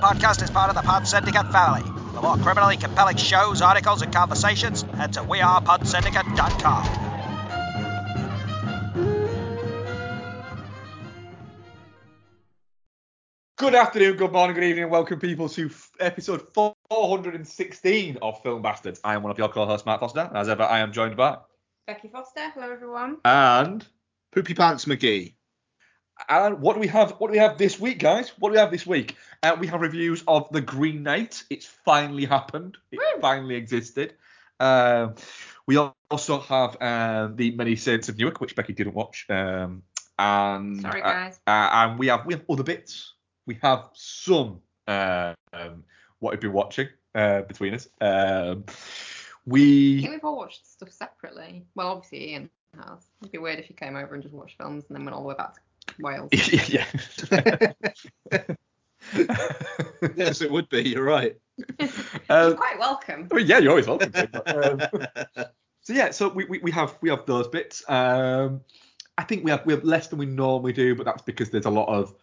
podcast is part of the Pod Syndicate family. For more criminally compelling shows, articles, and conversations, head to wearepodsyndicate.com. Good afternoon, good morning, good evening, and welcome people to f- episode 416 of Film Bastards. I am one of your co-hosts, Matt Foster. As ever, I am joined by Becky Foster. Hello, everyone. and Poopy Pants McGee. and what do we have? What do we have this week, guys? What do we have this week? Uh, we have reviews of The Green Knight. It's finally happened. It Woo. finally existed. Um, we also have um, the Many Saints of Newark, which Becky didn't watch. Um, and Sorry, uh, guys. Uh, and we have we have other bits. We have some uh, um, what we've been watching uh, between us. Um, I we think we've all watched stuff separately. Well, obviously Ian has. It'd be weird if you came over and just watched films and then went all the way back to Wales. yeah. yes, it would be. You're right. You're um, quite welcome. I mean, yeah, you're always welcome. but, um, so yeah, so we, we, we have we have those bits. Um, I think we have we have less than we normally do, but that's because there's a lot of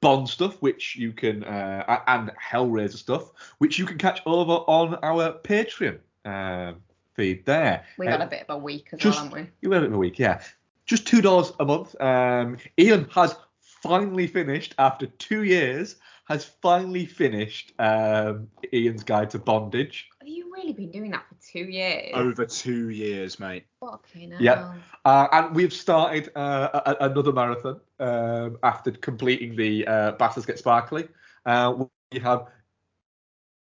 Bond stuff which you can uh, and Hellraiser stuff which you can catch over on our Patreon um, feed there. We've Uh, had a bit of a week as just- well, haven't we? You had it in a week, yeah. Just two dollars a month. Um, Ian has finally finished after two years. Has finally finished um, Ian's Guide to Bondage. Have you really been doing that for two years? Over two years, mate. Fucking hell. Yeah. Uh, and we've started uh, a, a- another marathon um, after completing the uh, Bastards Get Sparkly. Uh, we have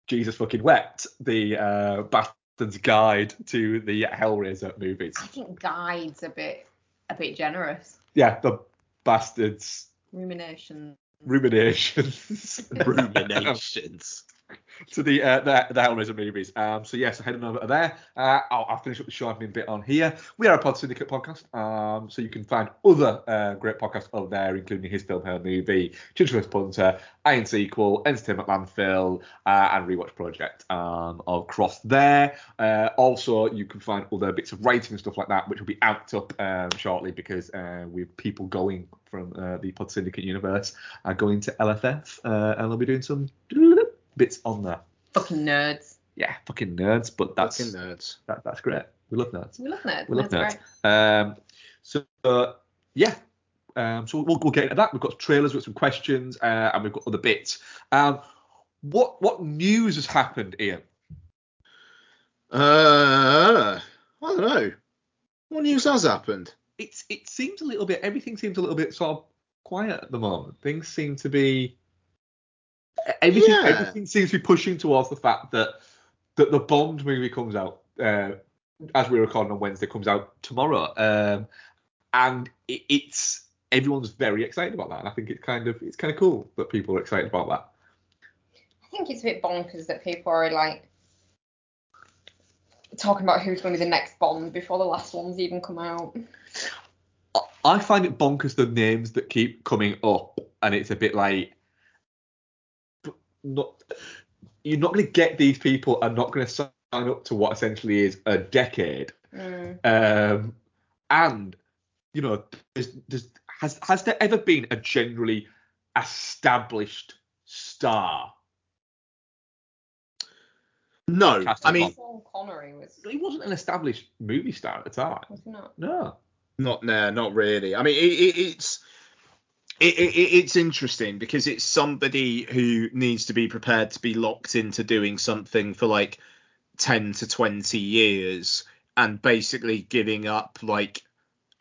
Jesus fucking wept, the uh, Bastards Guide to the Hellraiser movies. I think guide's a bit a bit generous. Yeah, the Bastards Rumination. Ruminations. Ruminations. to the uh, the, the Hellraiser movies. Um, so yes, heading over there. Uh, I'll, I'll finish up the show admin bit on here. We are a Pod Syndicate podcast, um, so you can find other uh, great podcasts over there, including his film, her movie, Ginger Punter, Iron Sequel, Entertainment Landfill, uh, and Rewatch Project um, across there. Uh, also, you can find other bits of writing and stuff like that, which will be out up um, shortly because uh, we have people going from uh, the Pod Syndicate universe are going to LFF, uh, and they'll be doing some bits on that. Fucking nerds. Yeah, fucking nerds, but that's Fucking nerds. that, that's great. We love nerds. We love nerds. We love nerds. nerds. Um, so uh, yeah, um, so we'll, we'll get into that. We've got trailers with some questions, uh, and we've got other bits. Um, what what news has happened, Ian? Uh, I don't know. What news has happened? It's it seems a little bit. Everything seems a little bit sort of quiet at the moment. Things seem to be. Everything Yeah. everything seems to be pushing towards the fact that that the Bond movie comes out uh, as we're recording on Wednesday comes out tomorrow, um, and it, it's everyone's very excited about that. And I think it's kind of it's kind of cool that people are excited about that. I think it's a bit bonkers that people are like talking about who's going to be the next Bond before the last one's even come out. I- find it bonkers the names that keep coming up, and it's a bit like, not you're not going to get these people are not going to sign up to what essentially is a decade. Mm. Um, and you know, there's, there's, has has there ever been a generally established star? No, Cast I mean, Sean Connery was He wasn't an established movie star at the time. was he not? No. not no, not really. I mean, it, it, it's it, it, it's interesting because it's somebody who needs to be prepared to be locked into doing something for like 10 to 20 years and basically giving up like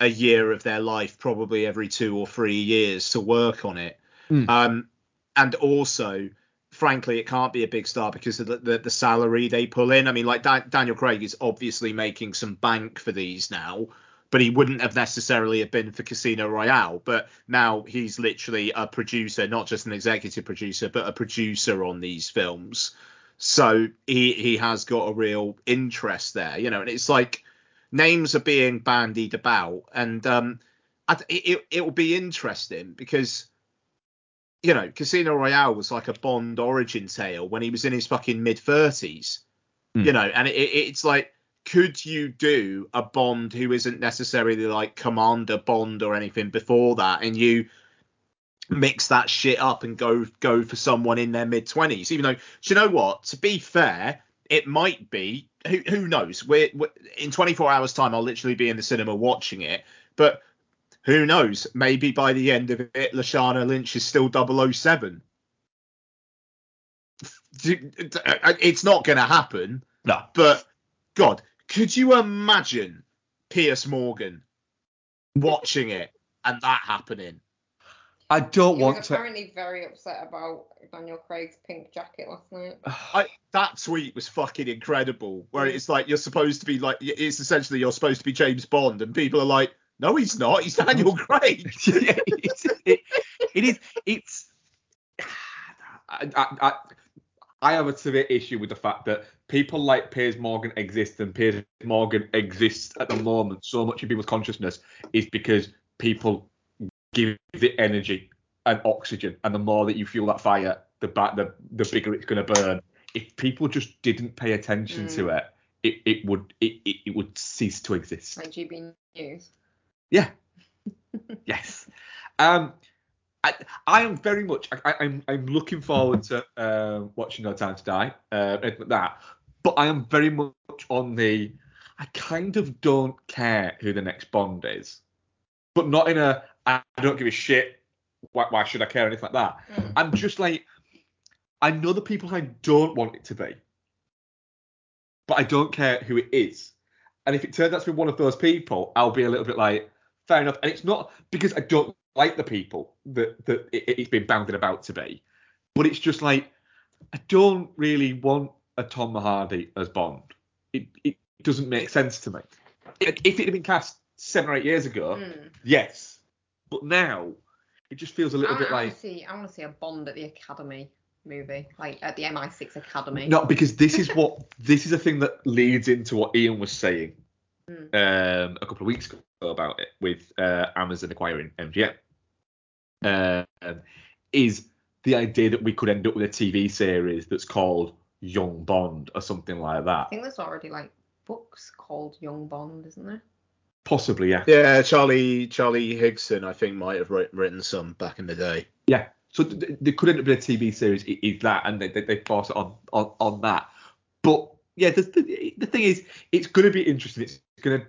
a year of their life probably every two or three years to work on it. Mm. um and also frankly it can't be a big star because of the, the, the salary they pull in. I mean like Dan, daniel craig is obviously making some bank for these now but he wouldn't have necessarily have been for Casino Royale. But now he's literally a producer, not just an executive producer, but a producer on these films. So he he has got a real interest there, you know. And it's like names are being bandied about, and um, it it will be interesting because. You know, Casino Royale was like a Bond origin tale when he was in his fucking mid thirties. Hmm. You know, and it, it, it's like could you do a Bond who isn't necessarily like Commander Bond or anything before that, and you mix that shit up and go go for someone in their mid twenties. Even though, do you know what? To be fair, it might be. Who, who knows? We're, we're in 24 hours time. I'll literally be in the cinema watching it. But who knows? Maybe by the end of it, Lashana Lynch is still 007. Uh, it's not going to happen. No. But God, could you imagine Piers Morgan watching it and that happening? I don't He want was to. apparently very upset about Daniel Craig's pink jacket last night. I, that tweet was fucking incredible. Where it's like you're supposed to be like it's essentially you're supposed to be James Bond, and people are like, no, he's not. He's Daniel Craig. Yeah, it's, it, it is. It's. I, I, I, I have a severe issue with the fact that people like Piers Morgan exist, and Piers Morgan exists at the moment so much in people's consciousness is because people give the energy and oxygen, and the more that you fuel that fire, the ba- the the bigger it's going to burn. If people just didn't pay attention to Mm. it, it, it would it, it, it would cease to exist. Like GB News. Yeah. yes. Um, I, I am very much. I, I, I'm I'm looking forward to uh, watching No Time to Die. Uh, like that. But I am very much on the. I kind of don't care who the next Bond is, but not in a. I don't give a shit. Why, why should I care? Anything like that. Mm. I'm just like. I know the people I don't want it to be, but I don't care who it is. And if it turns out to be one of those people, I'll be a little bit like, fair enough. And it's not because I don't like the people that that it, it's been bounded about to be, but it's just like I don't really want a Tom Hardy as Bond. It it doesn't make sense to me. If if it had been cast seven or eight years ago, Mm. yes, but now it just feels a little I, bit I like to see. I want to see a Bond at the Academy movie, like at the MI6 Academy. No, because this is what this is a thing that leads into what Ian was saying Mm. um, a couple of weeks ago about it with uh, Amazon acquiring MGM. Um, is the idea that we could end up with a TV series that's called Young Bond or something like that. I think there's already like books called Young Bond, isn't there? Possibly, yeah. Yeah, Charlie Charlie Higson, I think, might have writ- written some back in the day. Yeah. So th- th- there couldn't up being a TV series. i- Is that, and they they, they force it on, on on that. But yeah, the the, the thing is, it's going to be interesting. It's going to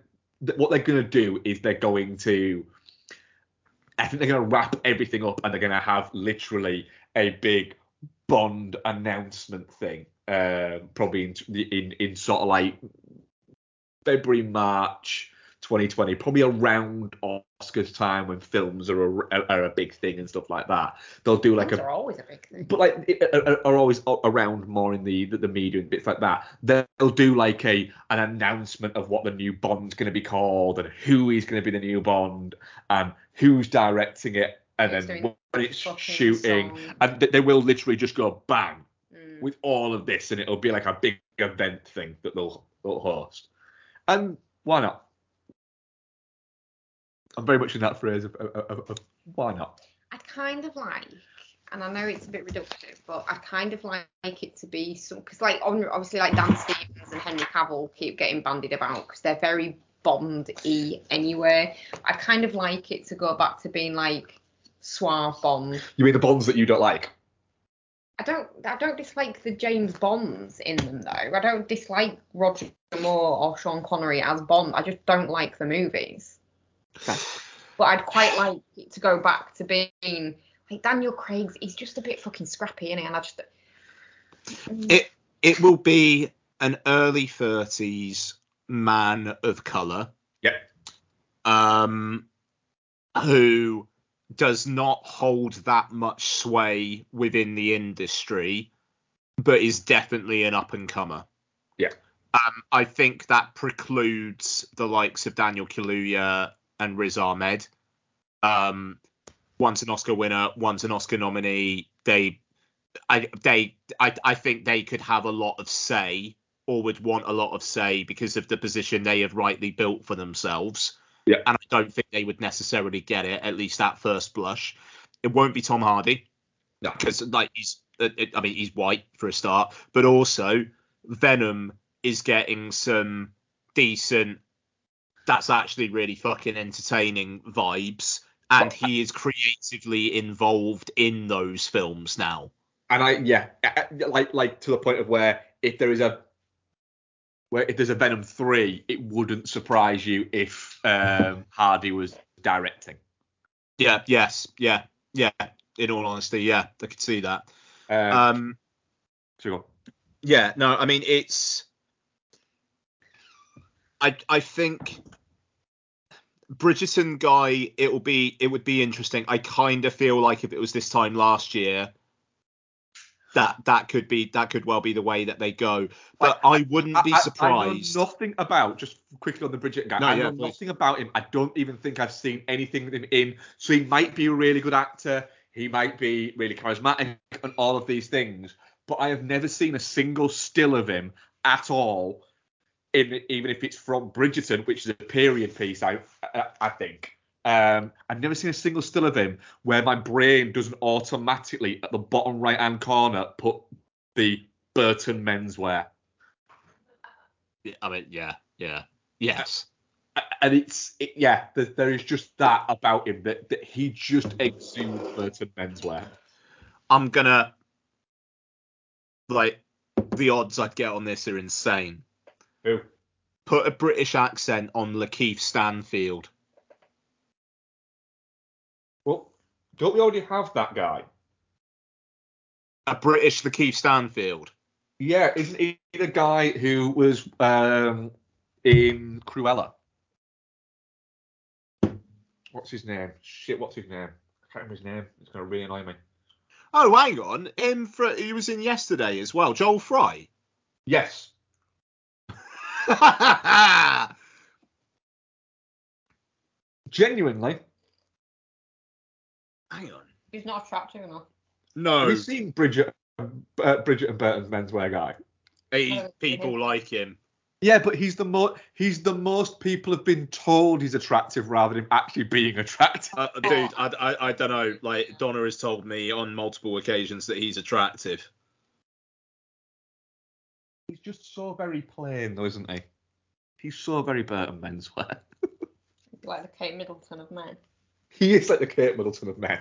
what they're going to do is they're going to. I think they're going to wrap everything up and they're going to have literally a big Bond announcement thing, um, probably in, in in sort of like February March 2020, probably around Oscars time when films are a, are a big thing and stuff like that. They'll do like Films a are always a big thing. but like it- are, are always around more in the, the the media and bits like that. They'll do like a an announcement of what the new Bond's going to be called and who is going to be the new Bond and who's directing it and then when it's shooting song. and th- they will literally just go bang Mm. with all of this and it'll be like a big event thing that they'll, they'll host. And why not? I'm very much in that phrase of, of, of, of why not? I kind of like, and I know it's a bit reductive, but I kind of like it to be some because like on- obviously like Dan Stevens and Henry Cavill keep getting bandied about because they're very Bond-y anyway. I kind of like it to go back to being like suave Bond. You mean the Bonds that you don't like? I don't I don't dislike the James Bonds in them though. I don't dislike Roger Moore or Sean Connery as Bond. I just don't like the movies. But I'd quite like it to go back to being like Daniel Craig's. He's just a bit fucking scrappy, is And I just It it will be an early 30s man of color Yeah. um who does not hold that much sway within the industry but is definitely an up and comer Yeah. um i think that precludes the likes of daniel kaluuya and riz ahmed um once an oscar winner once an oscar nominee they I they I I think they could have a lot of say or would want a lot of say because of the position they have rightly built for themselves. Yeah. And I don't think they would necessarily get it at least at first blush. It won't be Tom Hardy No. because like he's uh, it, I mean he's white for a start, but also Venom is getting some decent that's actually really fucking entertaining vibes and he is creatively involved in those films now. And I yeah, like like to the point of where if there is a where if there's a Venom three, it wouldn't surprise you if um, Hardy was directing. Yeah, yes, yeah, yeah. In all honesty, yeah, I could see that. Um, Um, so go on. yeah, no, I mean it's. I I think Bridgerton guy, it will be it would be interesting. I kind of feel like if it was this time last year, that that could be that could well be the way that they go. But I, wouldn't be I- I- surprised. I know nothing about just quickly on the Bridget guy. No, I yeah, know please. nothing about him. I don't even think I've seen anything with him in. So he might be a really good actor. He might be really charismatic and all of these things. But I have never seen a single still of him at all. In even if it's from Bridgerton, which is a period piece, I I, I think. Um, I've never seen a single still of him where my brain doesn't automatically at the bottom right hand corner put the Burton menswear. I mean, yeah, yeah, yes. and it's it, yeah, there, there is just that about him that, that he just exudes Burton menswear. I'm gonna like the odds I'd get on this are insane. Who? Put a British accent on Lakeith Stanfield. Don't we already have that guy? A British Lakeith Stanfield. Yeah, isn't he the guy who was um, in Cruella? What's his name? Shit, what's his name? I can't remember his name. It's gonna really annoy me. Oh, hang on. Him for he was in yesterday as well. Joel Fry. Yes. Genuinely, hang on. He's not attractive enough. No, have you seen Bridget, uh, Bridget and Burton's menswear guy? he, people like him. Yeah, but he's the most he's the most people have been told he's attractive rather than him actually being attractive. Uh, dude, I, I, I don't know. Like Donna has told me on multiple occasions that he's attractive. He's just so very plain, though, isn't he? He's so very Burton menswear. Like the Kate Middleton of men. He is like the Kate Middleton of men.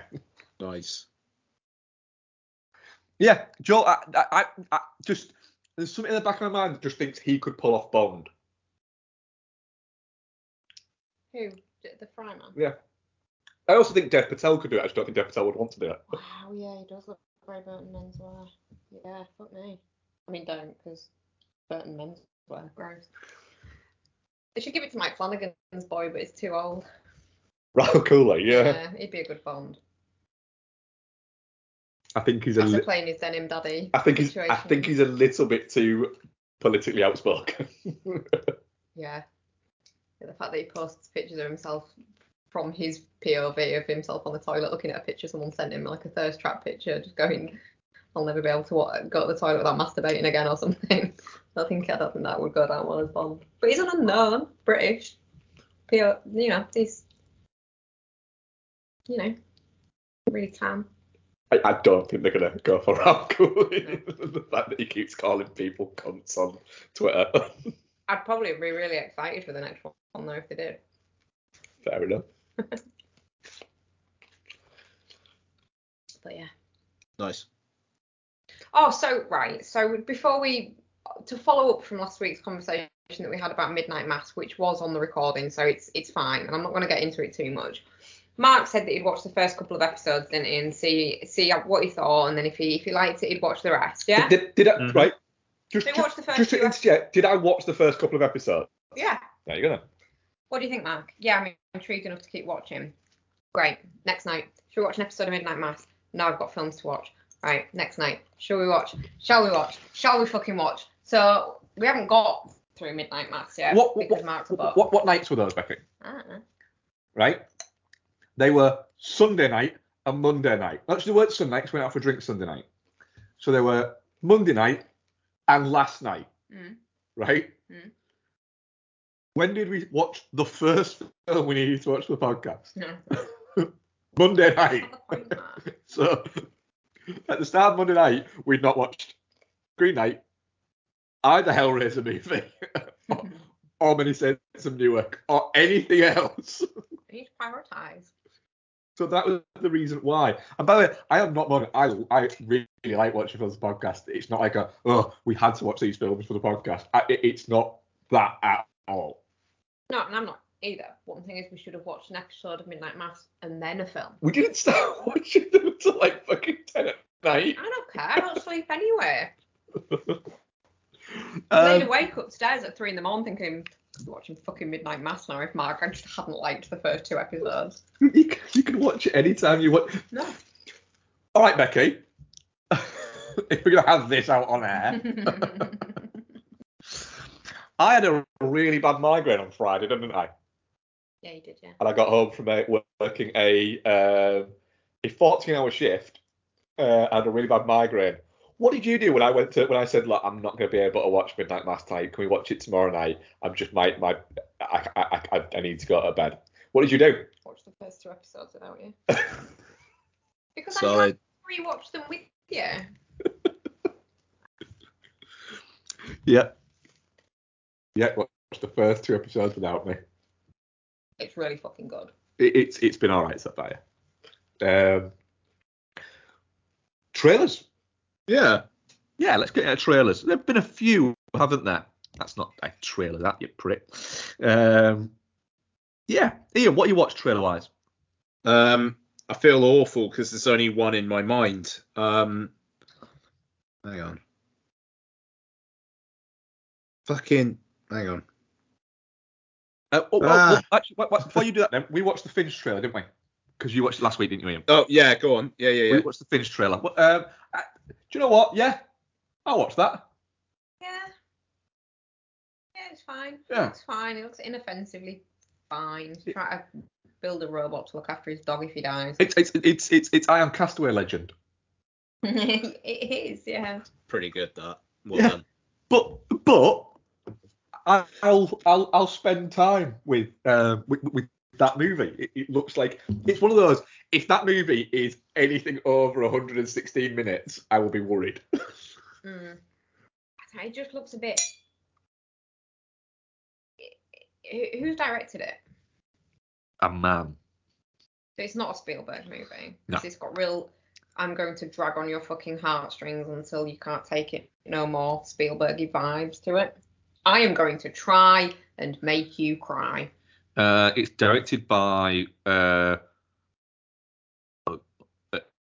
Nice. Yeah, Joe. I, I, I, I just there's something in the back of my mind that just thinks he could pull off Bond. Who? D- The Fryman? Yeah. I also think Dev Patel could do it. I just don't think Dev Patel would want to do it. Wow, yeah, he does look very Burton menswear. Yeah, fuck me. I mean, don't, because Burton menswear, gross. They should give it to Mike Flanagan's boy, but it's too old. Rahul Kohli, yeah. he'd be a good Bond. I think he's a. After Li- playing his denim daddy. I think he's. I think he's a little bit too politically outspoken. Yeah. yeah. The fact that he posts pictures of himself from his POV of himself on the toilet looking at a picture someone sent him, like a thirst trap picture, just going, I'll never be able to go to the toilet without masturbating again or something. I think I don't think that would go down well as Bond. But he's an unknown, British. PO, you know, he's, you know, really tan. I, I don't think they're gonna go for Rahul Kohli. the fact that he keeps calling people cunts on Twitter. I'd probably be really excited for the next one though if they did. Fair enough. But yeah. Nice. Oh, so right. So before we to follow up from last week's conversation that we had about Midnight Mass, which was on the recording, so it's it's fine, and I'm not going to get into it too much. Mark said that he'd watch the first couple of episodes, didn't he, and see see what he thought, and then if he if he liked it, he'd watch the rest. Yeah. Did, did I, Mhm. right? Just, So you just, watched the first just to interject, did I watch the first couple of episodes? Yeah. There you go then. What do you think, Mark? Yeah, I'm intrigued enough to keep watching. Great. Next night, should we watch an episode of Midnight Mass? No, I've got films to watch. Right, next night, shall we watch? Shall we watch? Shall we fucking watch? So we haven't got through Midnight Mass yet what, what, because what, Mark's what, above. what, what nights were those, Becky? I don't know. Right? They were Sunday night and Monday night. Actually, they weren't Sunday night 'cause we went out for a drink Sunday night. So they were Monday night and last night. Mm. Right? Mm. When did we watch the first film we needed to watch for the podcast? No, Monday night. not the point, Mark. So at the start of Monday night, we'd not watched Green Knight, either Hellraiser movie, or Many Saints of Newark, or anything else. You need to prioritise. So that was the reason why. And by the way, I am not moaning. I I really like watching films for the podcast. It's not like a oh we had to watch these films for the podcast. I, it, it's not that at all. No, and I'm not either. One thing is we should have watched an episode of Midnight Mass and then a film. We didn't start watching them until like fucking ten at night. I don't care. I don't sleep anyway. I laid Um, awake upstairs at three in the morning thinking watching fucking Midnight Mass now if Mark I just hadn't liked the first two episodes. you, can, you can watch it anytime you want. No. All right, Becky. if we're gonna have this out on air, I had a really bad migraine on Friday, didn't I? yeah, you did, yeah. and I got home from a, working a um, a 14 hour shift. Uh, I had a really bad migraine. What did you do when I went to when I said, look, I'm not going to be able to watch Midnight Mass tonight. Can we watch it tomorrow night? I'm just my my I, I, I, I need to go to bed. What did you do? Watch the first two episodes without you. Because I Sorry. had to rewatch them with you. Yeah. Yeah, watch the first two episodes without me. It's really fucking good. It, it's it's been all right so far. Yeah. Um, trailers. Yeah. Yeah, let's get into trailers. There've been a few, haven't there? That's not a trailer, that you prick. Um, yeah, Ian, what you watch trailer wise? Um, I feel awful because there's only one in my mind. Um, hang on. Fucking, hang on. Uh, oh, oh, Ah. oh, actually, before you do that, then we watched the Finch trailer, didn't we? Because you watched it last week, didn't you, Ian? Oh yeah, go on. Yeah, yeah, yeah. We watched the Finch trailer. Well, Um, uh, do you know what? Yeah, I'll watch that. Yeah. Yeah, it's fine. Yeah. It's fine. It looks inoffensively fine. He's trying to build a robot to look after his dog if he dies. It's it's it's it's it's Ion Castaway legend. it is, yeah. Pretty good that. Well Yeah. done. But but I- I'll I'll I'll spend time with um with, with that movie. It, it looks like it's one of those. If that movie is anything over 116 minutes, I will be worried. Mm. I don't know, It just looks a bit. Who's directed it? A man. So it's not a Spielberg movie. No. It's got real. I'm going to drag on your fucking heartstrings until you can't take it no more Spielbergy vibes to it. I am going to try and make you cry. Uh, it's directed by uh,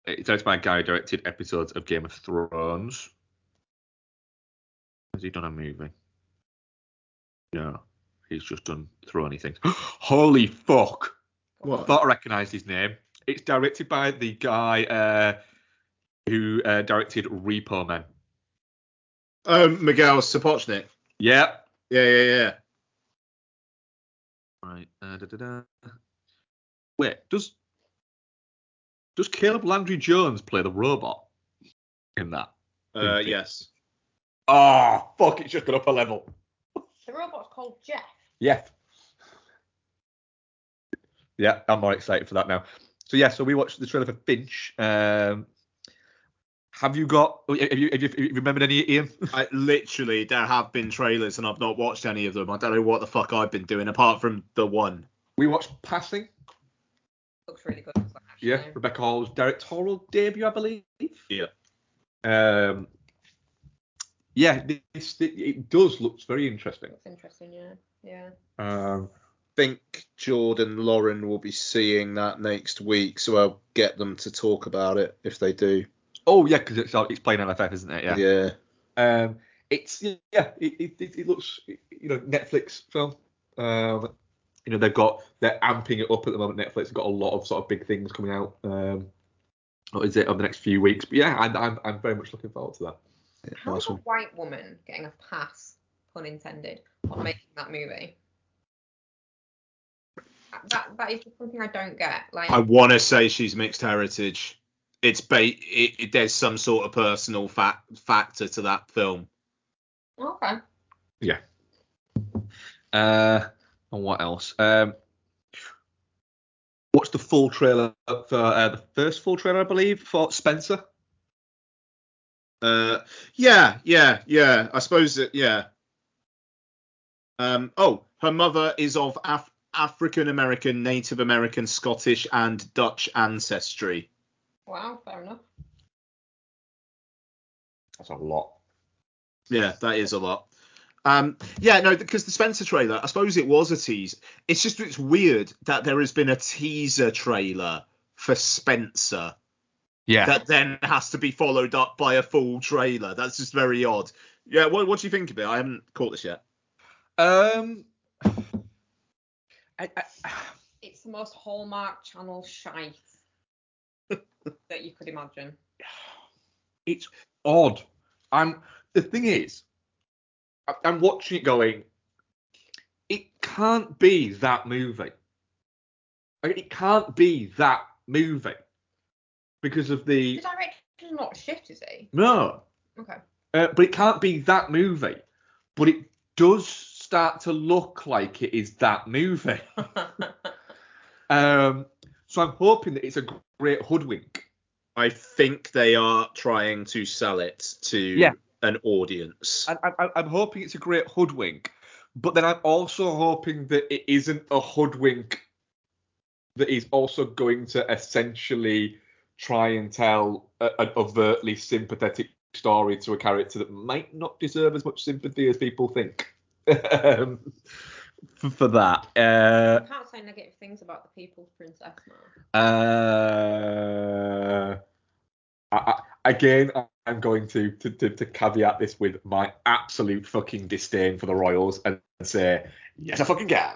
it's directed by a guy who directed episodes of Game of Thrones. Has he done a movie? No, he's just done throwing things. Holy fuck! I What? thought I recognised his name. It's directed by the guy uh, who uh, directed Repo Man. Um, Miguel Sapochnik. Yeah. Yeah, yeah, yeah. Right. Uh, da, da, da. Wait, does does Caleb Landry Jones play the robot in that? Uh, Thank you. yes. Oh, fuck! It's just an upper level. The robot's called Jeff. Yeah. Yeah, I'm more excited for that now. So yeah, so we watched the trailer for Finch. Um, have you got? Have you, have you, have you remembered any, Ian? I literally there have been trailers and I've not watched any of them. I don't know what the fuck I've been doing apart from the one. We watched Passing. Looks really good. As well, Actually. Yeah, Rebecca Hall's directorial debut, I believe. Yeah. Um, yeah, this, it, it does look very interesting. Looks interesting. Yeah. Yeah. Um, think Jordan Lauren will be seeing that next week, so I'll get them to talk about it if they do. oh yeah, because it's it's playing LFF, isn't it? Yeah. Yeah. Um, it's yeah, it, it, it, it looks you know Netflix film. Um, you know they've got they're amping it up at the moment. Netflix have got a lot of sort of big things coming out. Um, what is it over the next few weeks? But yeah, I'm I'm, I'm very much looking forward to that. How is Awesome. a white woman getting a pass, pun intended, on making that movie? That that is just something I don't get. Like I want to say she's mixed heritage. It's ba- it, it, there's some sort of personal fa- factor to that film. okay. Yeah. Uh, and what else? Um, what's the full trailer for uh, the first full trailer, I believe, for Spencer? Uh, yeah, yeah, yeah. I suppose that, yeah. Um, oh, her mother is of Af- African American, Native American, Scottish, and Dutch ancestry. Wow, fair enough. That's a lot. Yeah, that is a lot. Um, yeah, no, because the Spencer trailer, I suppose it was a tease. It's just it's weird that there has been a teaser trailer for Spencer Yeah. that then has to be followed up by a full trailer. That's just very odd. Yeah, what, what do you think of it? I haven't caught this yet. um. I, I, It's the most Hallmark Channel shite that you could imagine. it's odd. I'm the thing is, I- I'm watching it going. It can't be that movie. Like, It can't be that movie because of the The director's not shit, is he? no, Okay. uh, but it can't be that movie. But it does start to look like it is that movie. Um, so I'm hoping that it's a great hoodwink. I think they are trying to sell it to Yeah. An audience. And I, I, I'm hoping it's a great hoodwink, but then I'm also hoping that it isn't a hoodwink that is also going to essentially try and tell a, an overtly sympathetic story to a character that might not deserve as much sympathy as people think. um, for, for that. Uh, I can't say negative things about the People's Princess now. Uh, I, I, again, I- I'm going to, to, to, to caveat this with my absolute fucking disdain for the Royals and say, yes, I fucking can.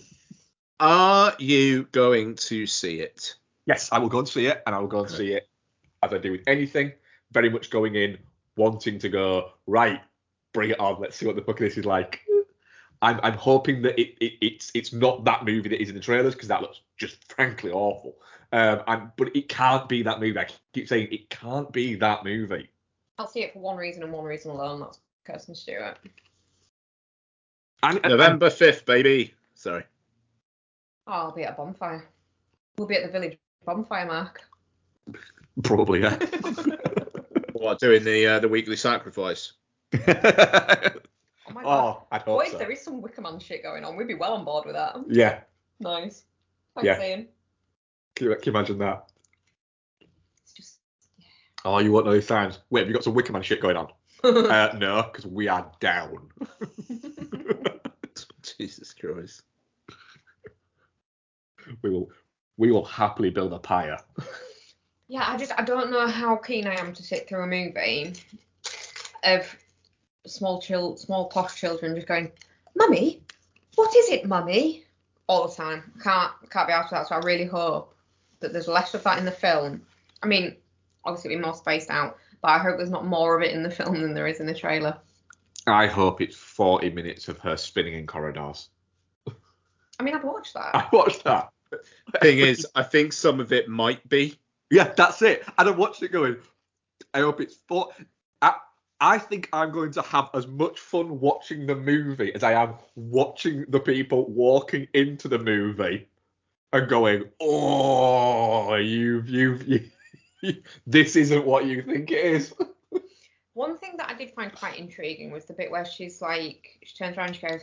Are you going to see it? yes, I will go and see it, and I will go and see it as I do with anything, very much going in, wanting to go, right, bring it on, let's see what the fuck this is like. I'm, I'm hoping that it, it it's it's not that movie that is in the trailers because that looks just frankly awful. Um, and but it can't be that movie. I keep saying it can't be that movie. I'll see it for one reason and one reason alone. That's Kirsten Stewart. And, and- November 5th, baby. Sorry. Oh, I'll be at a bonfire. We'll be at the village bonfire, Mark. probably yeah. What, doing the uh, the weekly sacrifice? Oh my god. oh, I'd hope What if there is some Wicker Man shit going on? We'd be well on board with that. Yeah, Nice. Thanks, Yeah. Ian. Can you, can you imagine that? It's just. Oh, you won't know these times. Wait, have you got some Wickerman shit going on? uh, no, because we are down. Jesus Christ. We will we will happily build a pyre. Yeah, I just I don't know how keen I am to sit through a movie of small chil small posh children just going, Mummy, what is it, Mummy? All the time. Can't can't be after that. So I really hope that there's less of that in the film. I mean, obviously it'll be more spaced out, but I hope there's not more of it in the film than there is in the trailer. I hope it's 40 minutes of her spinning in corridors. I mean, I'd watch that. I watched that. Thing is, I think some of it might be. Yeah, that's it. And I watched it going, I hope it's four. I, I think I'm going to have as much fun watching the movie as I am watching the people walking into the movie and going, oh, you've, you've, you, this isn't what you think it is. One thing that I did find quite intriguing was the bit where she's like, she turns around and she goes,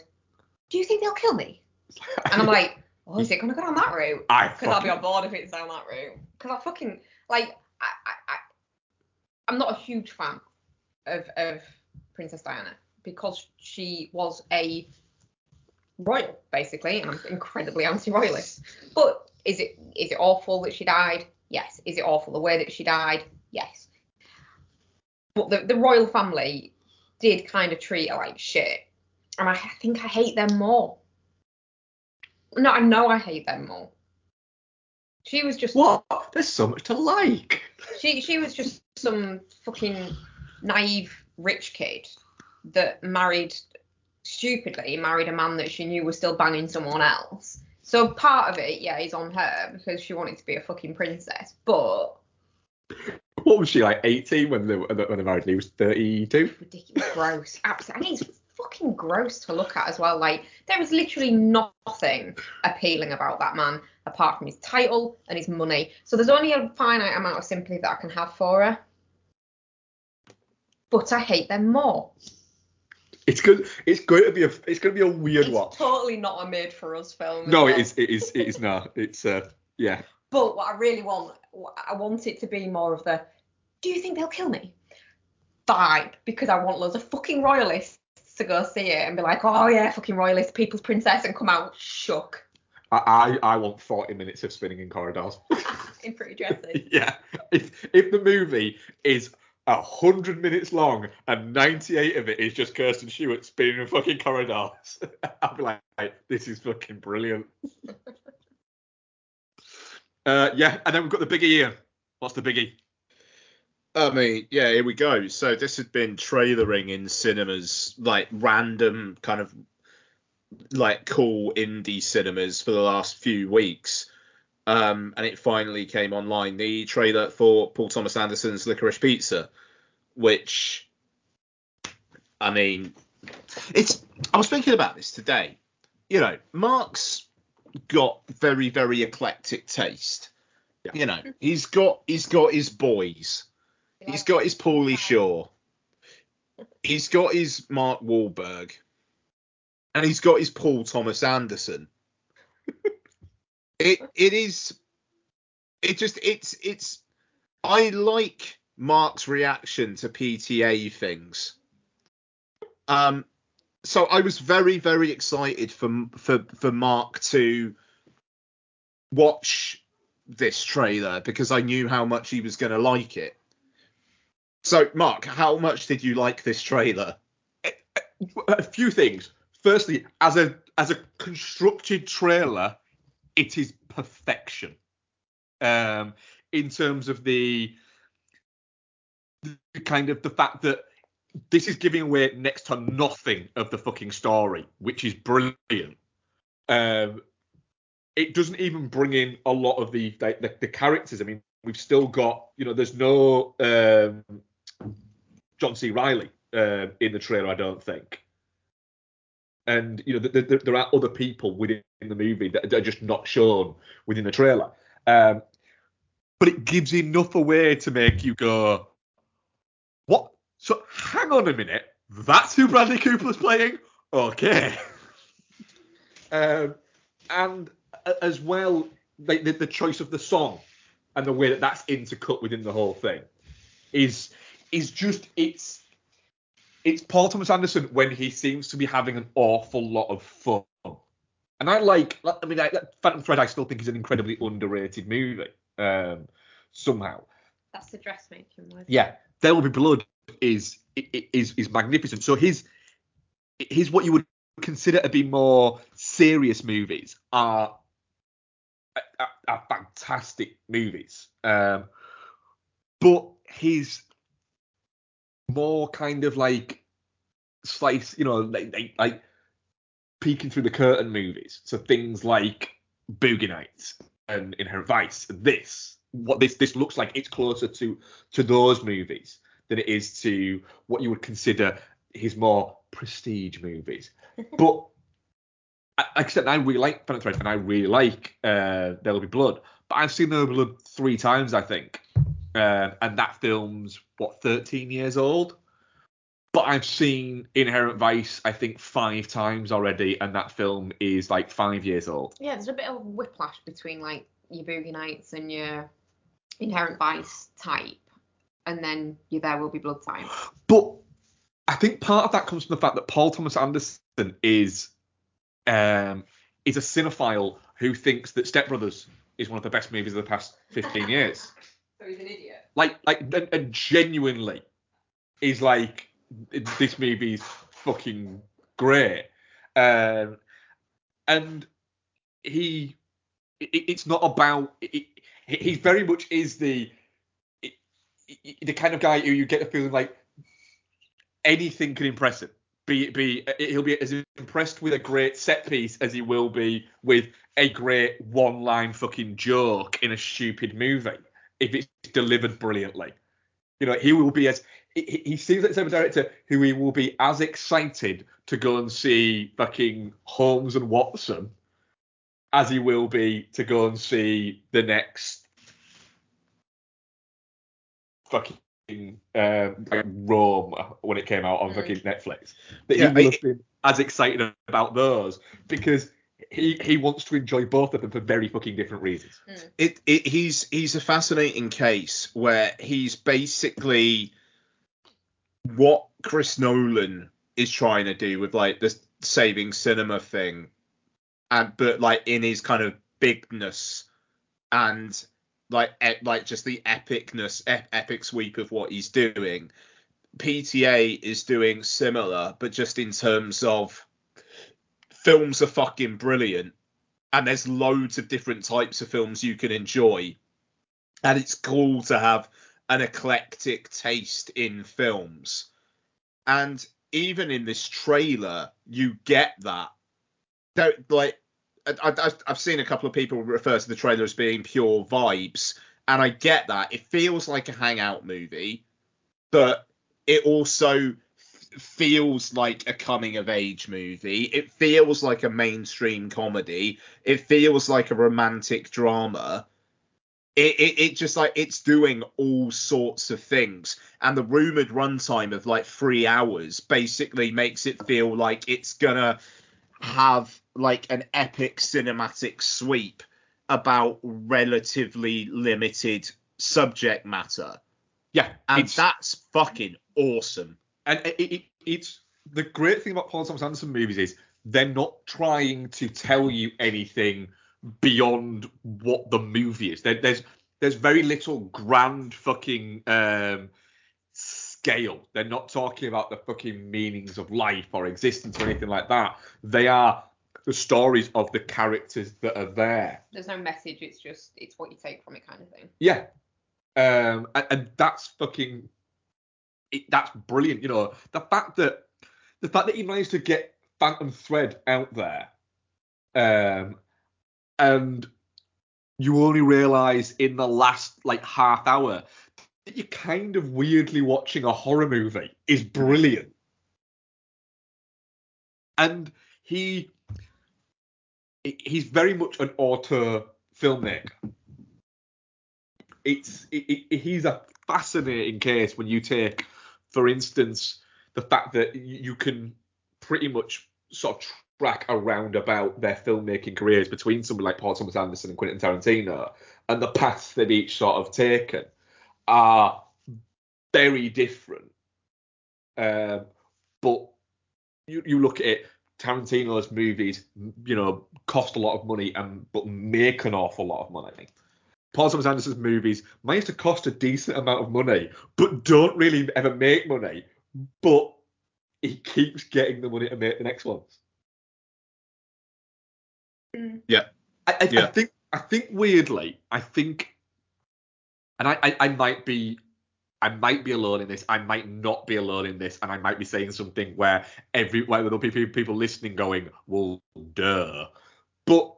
"Do you think they'll kill me?" And I'm like, "Oh, is it gonna go down that route?" I Because I'll be on board if it's down that route. Because I fucking like, I, I, I, I'm not a huge fan of of Princess Diana because she was a royal basically, and I'm incredibly anti-royalist. But is it is it awful that she died? Yes. Is it awful the way that she died? Yes. But the, the royal family did kind of treat her like shit, and I think I hate them more. No, I know I hate them more. She was just What? There's so much to like. she she was just some fucking naive rich kid that married stupidly married a man that she knew was still banging someone else. So part of it, yeah, is on her because she wanted to be a fucking princess. But What was she like? 18 when they when they married? He was 32. ridiculous, gross, absolutely. And it's fucking gross to look at as well. Like there is literally nothing appealing about that man apart from his title and his money. So there's only a finite amount of sympathy that I can have for her. But I hate them more. It's good. It's going to be a. It's going to be a weird It's watch. totally not a made for us film. No, well. it is. It is. It is not. It's uh. Yeah. But what I really want, I want it to be more of the, do you think they'll kill me? Vibe, because I want loads of fucking royalists to go see it and be like, oh yeah, fucking royalist, people's princess, and come out shook I I, I want 40 minutes of spinning in corridors. in pretty dresses. yeah. If if the movie is a hundred minutes long and 98 of it is just Kirsten Stewart spinning in fucking corridors, I'll be like, this is fucking brilliant. uh, yeah, and then we've got the biggie here. What's the biggie? I mean, yeah, here we go. So this had been trailering in cinemas, like random kind of like cool indie cinemas for the last few weeks. Um, and it finally came online. The trailer for Paul Thomas Anderson's Licorice Pizza, which, I mean, it's. I was thinking about this today. You know, Mark's got very, very eclectic taste. Yeah. You know, he's got he's got his boys. He's got his Pauly Shore. He's got his Mark Wahlberg. And he's got his Paul Thomas Anderson. It it is it just it's it's I like Mark's reaction to PTA things. Um so I was very very excited for for for Mark to watch this trailer because I knew how much he was going to like it. So, Mark, how much did you like this trailer? A few things. Firstly, as a as a constructed trailer, it is perfection. Um, in terms of the, the kind of the fact that this is giving away next to nothing of the fucking story, which is brilliant. Um, it doesn't even bring in a lot of the the, the, the characters. I mean, we've still got you know, there's no um, John C. Reilly uh, in the trailer, I don't think. And you know, th- th- there are other people within the movie that are just not shown within the trailer. Um, but it gives enough away to make you go, "What? So hang on a minute, that's who Bradley Cooper's playing? Okay." um, and as well, like the, the choice of the song and the way that that's intercut within the whole thing is is just it's it's Paul Thomas Anderson when he seems to be having an awful lot of fun. And I like, I mean, I, Phantom Thread, I still think is an incredibly underrated movie. Um, somehow, That's the dressmaking one. yeah, There Will Be Blood is is is magnificent. So his his what you would consider to be more serious movies are are, are fantastic movies. Um, but his more kind of like slice, you know, like, like, like peeking through the curtain movies. So things like Boogie Nights and Inherent Vice. This, what this this looks like, it's closer to to those movies than it is to what you would consider his more prestige movies. but I- like I said, I really like Phantom Thread and I really like uh, There Will Be Blood. But I've seen There Will Be Blood three times, I think. Uh, and that film's what 13 years old. But I've seen Inherent Vice, I think, five times already, and that film is like five years old. Yeah, there's a bit of whiplash between like your Boogie Nights and your Inherent Vice type, and then your There Will Be Blood type. But I think part of that comes from the fact that Paul Thomas Anderson is um, is a cinephile who thinks that Step Brothers is one of the best movies of the past 15 years. So he's an idiot. Like, like, and, and genuinely is like this movie's fucking great. Um, and he, it, it's not about. It, he very much is the the kind of guy who you get the feeling like anything can impress him. Be it be he'll be as impressed with a great set piece as he will be with a great one line fucking joke in a stupid movie if it's delivered brilliantly. You know, he will be as he, he seems like the type of director who he will be as excited to go and see fucking Holmes and Watson as he will be to go and see the next fucking um, like Rome when it came out on Mm. fucking Netflix. That Yeah, he have been as excited about those because he he wants to enjoy both of them for very fucking different reasons. Hmm. it, it he's he's a fascinating case where he's basically what Chris Nolan is trying to do with like the saving cinema thing, and but like in his kind of bigness and like e- like just the epicness ep- epic sweep of what he's doing. PTA is doing similar, but just in terms of films are fucking brilliant and there's loads of different types of films you can enjoy and it's cool to have an eclectic taste in films. And even in this trailer you get that. There- like I, I've seen a couple of people refer to the trailer as being pure vibes and i get that. It feels like a hangout movie but it also feels like a coming of age movie. It feels like a mainstream comedy. It feels like a romantic drama. It, it, it just like it's doing all sorts of things. And the rumored runtime of like three hours basically makes it feel like it's gonna have like an epic cinematic sweep about relatively limited subject matter. Yeah, and that's fucking awesome and it, it, it's the great thing about Paul Thomas Anderson movies is they're not trying to tell you anything beyond what the movie is. There, there's there's very little grand fucking um, scale. They're not talking about the fucking meanings of life or existence or anything like that. They are the stories of the characters that are there. There's no message. It's just it's what you take from it, kind of thing. Yeah. Um, and, and that's fucking, it, that's brilliant. You know, the fact that the fact that he managed to get Phantom Thread out there, um, and you only realise in the last like half hour that you're kind of weirdly watching a horror movie is brilliant. And he, he- he's very much an auteur filmmaker it's it, it, he's a fascinating case when you take, for instance, the fact that you can pretty much sort of track around about their filmmaking careers between somebody like Paul Thomas Anderson and Quentin Tarantino, and the paths they've each sort of taken are very different. Um, but you you look at Tarantino's movies, you know, cost a lot of money and but make an awful lot of money. Paul Thomas Anderson's movies manage to cost a decent amount of money, but don't really ever make money. But he keeps getting the money to make the next ones. Mm. Yeah. I, I, I think I think weirdly, I think, and I, I, I might be. I might be alone in this. I might not be alone in this, and I might be saying something where every where there'll be people people listening going, "Well, duh." But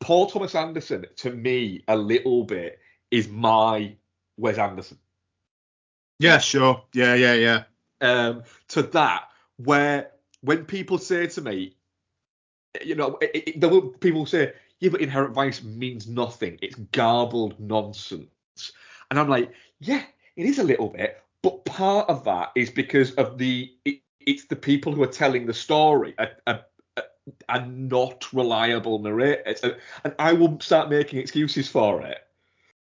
Paul Thomas Anderson, to me, a little bit is my Wes Anderson. yeah sure yeah yeah yeah Um, to that, where when people say to me, you know, it, it, will people say, "Yeah, but Inherent Vice means nothing. It's garbled nonsense," and I'm like, "Yeah, it is a little bit." But part of that is because of the it, it's the people who are telling the story are, are, are not reliable narrators, and, and I will start making excuses for it.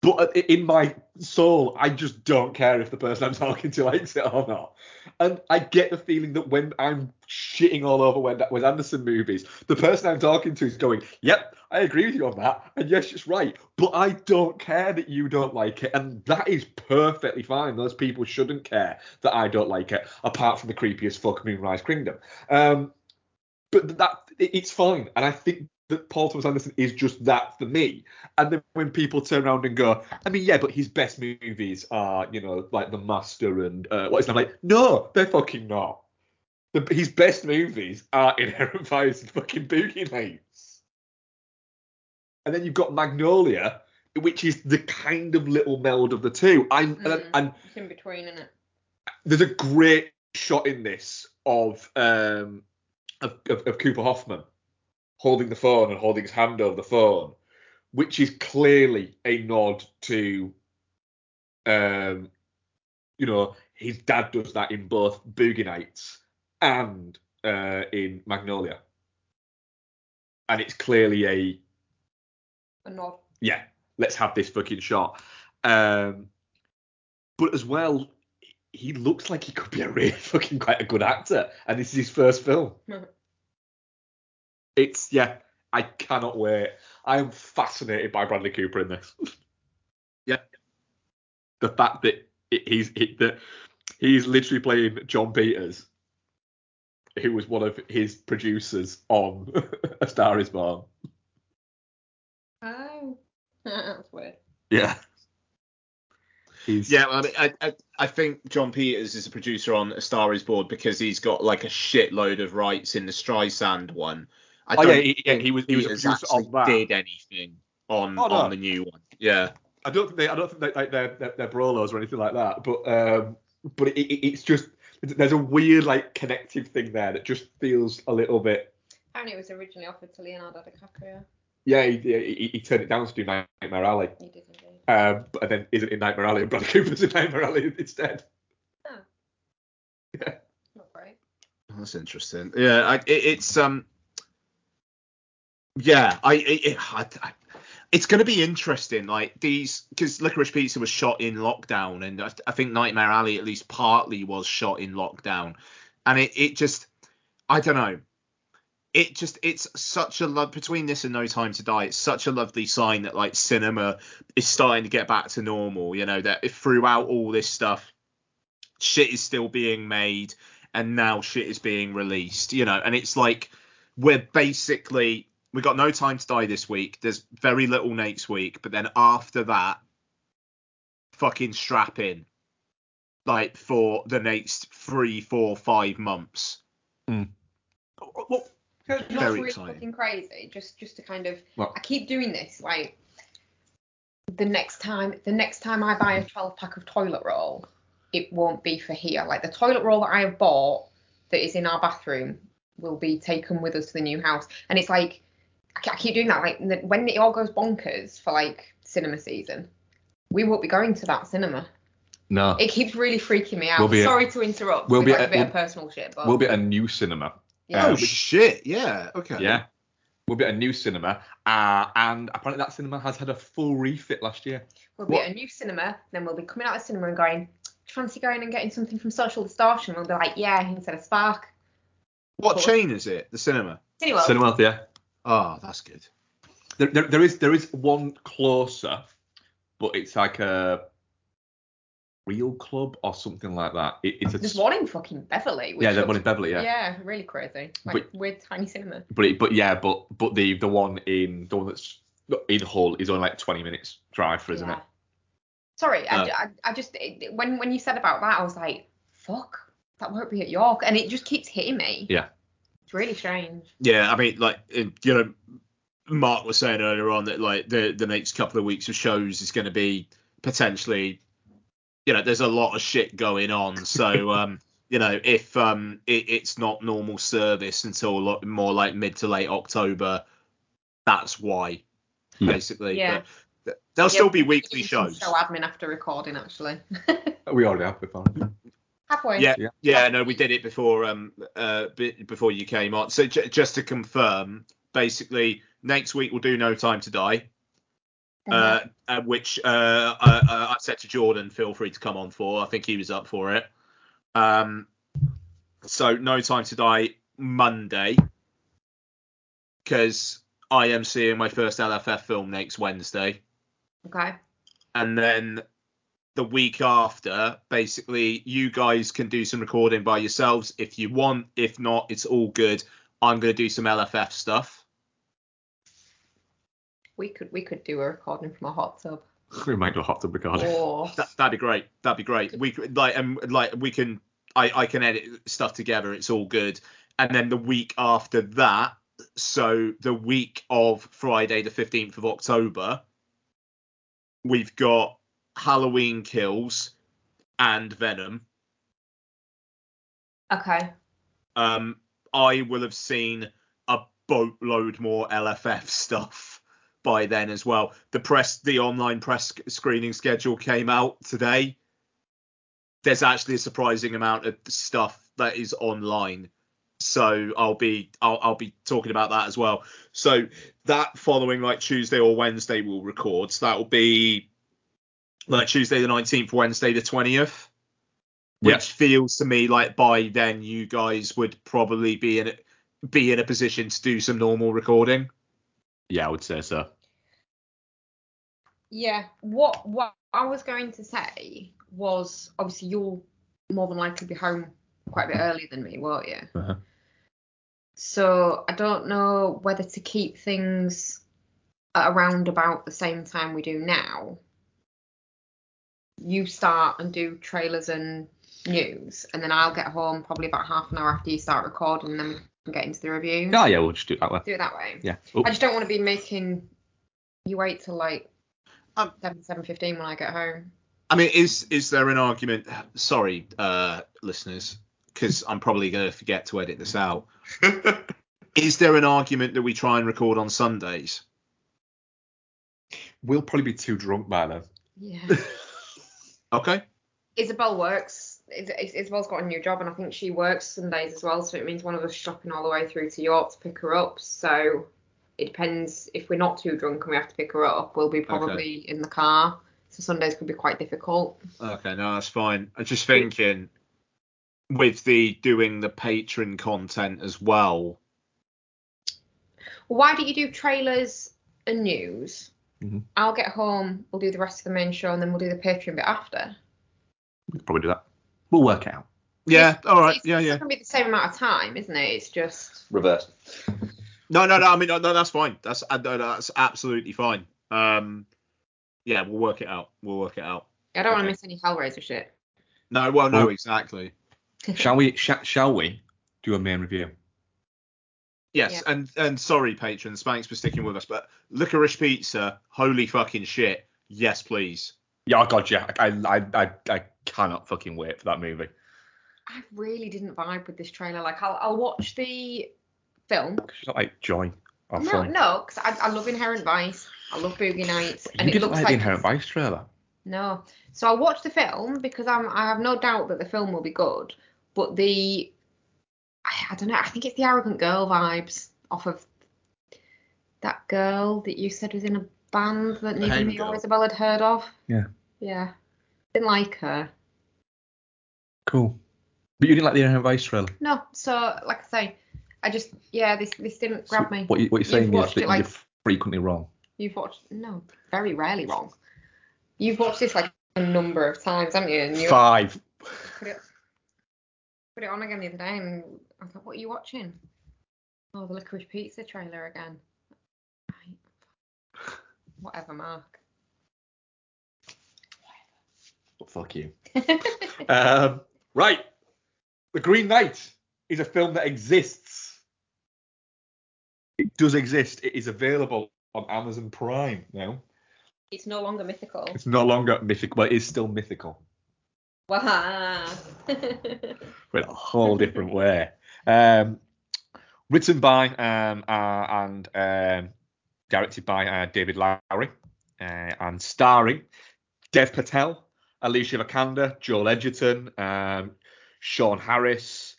But in my soul, I just don't care if the person I'm talking to likes it or not. And I get the feeling that when I'm shitting all over Wes Anderson movies, the person I'm talking to is going, "Yep, I agree with you on that, and yes, it's right." But I don't care that you don't like it, and that is perfectly fine. Those people shouldn't care that I don't like it, apart from the creepiest fuck Moonrise Kingdom. Um, but that it- it's fine, and I think that Paul Thomas Anderson is just that for me. And then when people turn around and go, I mean, yeah, but his best movies are, you know, like The Master and uh, what is that? I'm like, no, they're fucking not. The, his best movies are Inherent Vice and fucking Boogie Nights. And then you've got Magnolia, which is the kind of little meld of the two. I'm and, Mm. and It's in between, isn't it? there's a great shot in this of um of, of, of Cooper Hoffman holding the phone and holding his hand over the phone, which is clearly a nod to um you know, his dad does that in both Boogie Nights and uh, in Magnolia, and it's clearly a A nod. yeah, let's have this fucking shot. Um, but as well, he looks like he could be a really fucking quite a good actor, and this is his first film. It's yeah, I cannot wait. I am fascinated by Bradley Cooper in this. Yeah. The fact that it, he's it, that he's literally playing Jon Peters, who was one of his producers on A Star Is Born. Oh. That's weird. Yeah. He's, Yeah, well, I, mean, I, I I think Jon Peters is a producer on A Star Is Born because he's got like a shitload of rights in the Streisand one. I Oh, don't yeah, he- yeah, think he was- he was a producer on that. did anything on Oh, no. on the new one. Yeah. I don't think they, I don't think they, like they're, they're they're Brolos or anything like that, but um, but it, it, it's just there's a weird like connective thing there that just feels a little bit. Apparently it was originally offered to Leonardo DiCaprio. Yeah, he, he, he turned it down to do Nightmare Alley, He did indeed. Um, but then isn't in Nightmare Alley, and Bradley Cooper's in Nightmare Alley instead. Oh. Yeah. Not great. That's interesting. Yeah, I, it, it's um, yeah, I, it, I, I it's going to be interesting. Like these, because Licorice Pizza was shot in lockdown, and I, I think Nightmare Alley at least partly was shot in lockdown, and it, it just, I don't know. It just it's such a love between this and No Time to Die. It's such a lovely sign that like cinema is starting to get back to normal. You know that if throughout all this stuff, shit is still being made and now shit is being released, you know, and it's like we're basically we got no time to die this week. There's very little next week, but then after that, fucking strap in, like for the next three, four, five months. Hmm. Well, You what's Very really exciting. fucking crazy? Just just to kind of? I keep doing this, like the next time the next time I buy a 12 pack of toilet roll, it won't be for here. Like the toilet roll that I have bought that is in our bathroom will be taken with us to the new house. And it's like I keep doing that. Like when it all goes bonkers for like cinema season, we won't be going to that cinema. no, It keeps really freaking me out. We'll Sorry to interrupt. we'll be at- a bit we'll- of personal shit, but we'll be at a new cinema. Yeah. oh which- shit! Yeah. Okay. Yeah, we'll be at a new cinema, uh, and apparently that cinema has had a full refit last year. We'll be What- at a new cinema, then we'll be coming out of the cinema and going, fancy going and getting something from Social Distortion? We'll be like, Yeah, instead of Spark. What Cool. chain is it? The cinema. Anyway, Cinema, yeah. Oh, that's good. There, there, there is there is one closer, but it's like a real club or something like that. It, it's a there's one in fucking Beverly. Which yeah, the looks- one in Beverly, yeah. Yeah, really crazy. Like But- weird tiny cinema. But it, but yeah, but but the the one in the one that's in Hull is only like 20 minutes drive for, isn't Yeah. it? Sorry, I, Uh. ju- I, I just it, when when you said about that, I was like, fuck, that won't be at York, and it just keeps hitting me. Yeah. It's really strange. Yeah, I mean, like you know, Mark was saying earlier on that like the the next couple of weeks of shows is going to be potentially, you know, there's a lot of shit going on. So um, you know, if um it, it's not normal service until lo- more like mid to late October, that's why, Yeah. basically. Yeah. But there'll still be weekly weekly shows. Show admin after recording, actually. We already have before. Halfway. Yeah, Yeah. yeah, no, we did it before um uh bi- before you came on. So j- just to confirm, basically next week we'll do No Time to Die, uh, uh which uh, uh I said to Jordan, feel free to come on for. I think he was up for it. Um, so No Time to Die Monday, because I am seeing my first LFF film next Wednesday Okay. and then the week after, basically, you guys can do some recording by yourselves if you want. If not, it's all good. I'm gonna do some LFF stuff. We could we could do a recording from a hot tub. we might do a hot tub recording. Or That, that'd be great. That'd be great. We could like and like we can. I I can edit stuff together. It's all good. And then the week after that, so the week of Friday the 15th of October, we've got Halloween Kills and Venom. okay. um, I will have seen a boatload more LFF stuff by then as well. The press, the online press screening schedule came out today. there's actually a surprising amount of stuff that is online. So I'll be I'll, I'll be talking about that as well. So that following like Tuesday or Wednesday we'll record. So that will be like Tuesday the 19th, Wednesday the 20th. Which Yeah. feels to me like by then you guys would probably be in a, be in a position to do some normal recording. Yeah, I would say so. Yeah. What what I was going to say was obviously you'll more than likely be home quite a bit earlier than me, won't you? Uh-huh. So I don't know whether to keep things around about the same time we do now. You start and do trailers and news, and then I'll get home probably about half an hour after you start recording, and then we can get into the review. Oh yeah, we'll just do it that way. Do it that way. Yeah. Oh, I just don't want to be making you wait till like Um, seven seven fifteen when I get home. I mean, is is there an argument? Sorry, uh, listeners, because I'm probably going to forget to edit this out. is there an argument that we try and record on Sundays? we'll probably be too drunk by then. Yeah. Okay. Isabel works. Is- Is- Isabel's got a new job, and I think she works Sundays as well. So it means one of us shopping all the way through to York to pick her up. So it depends. If we're not too drunk and we have to pick her up, we'll be probably in the car. So Sundays could be quite difficult. Okay, no, that's fine. I'm just thinking with the doing the patron content as well. Well, why don't you do trailers and news? Mhm. I'll get home. We'll do the rest of the main show, and then we'll do the Patreon bit after. We could probably do that. We'll work it out. Yeah. All right. It's, Yeah. it's Yeah. not gonna be the same amount of time, isn't it? It's just Reverse. No, no, no. I mean, no, no that's fine. That's uh, no, that's absolutely fine. Um, yeah, we'll work it out. We'll work it out. I don't want to miss any Hellraiser shit. No, well, no, Well- exactly. shall we? Sh- shall we do a main review? Yes, Yeah. and and sorry, patrons, thanks for sticking with us. But licorice pizza, holy fucking shit. Yes, please. Yeah, oh god, yeah. I, I, I, I cannot fucking wait for that movie. I really didn't vibe with this trailer. Like, I'll, I'll watch the film. She's not like joy or No, fun. no, because I, I love Inherent Vice. I love Boogie Nights, You and didn't looks like like the Inherent Vice trailer. no. So I'll watch the film because I'm I have no doubt that the film will be good. But the I, I don't know. I think it's the arrogant girl vibes off of that girl that you said was in a band that The neither me or Girl. Isabel had heard of. Yeah. Yeah. Didn't like her. Cool. But you didn't like the Inherent Vice trailer. No. So like I say, I just yeah this this didn't grab So me. What, you, what you're saying is that like- you're frequently wrong. You've watched no, very rarely wrong. You've watched this like a number of times, haven't you? Five. put it put it on again the other day, and I thought, what are you watching? Oh, the licorice pizza trailer again. Right. Whatever, Mark. But fuck you. Um, right. The Green Knight is a film that exists. It does exist. It is available on Amazon Prime now. it's no longer mythical. It's no longer mythical, but it is still mythical. Wow. but in a whole different way. Um, written by um, uh, and um, directed by uh, David Lowery, uh, and starring Dev Patel, Alicia Vikander, Joel Edgerton, um, Sean Harris,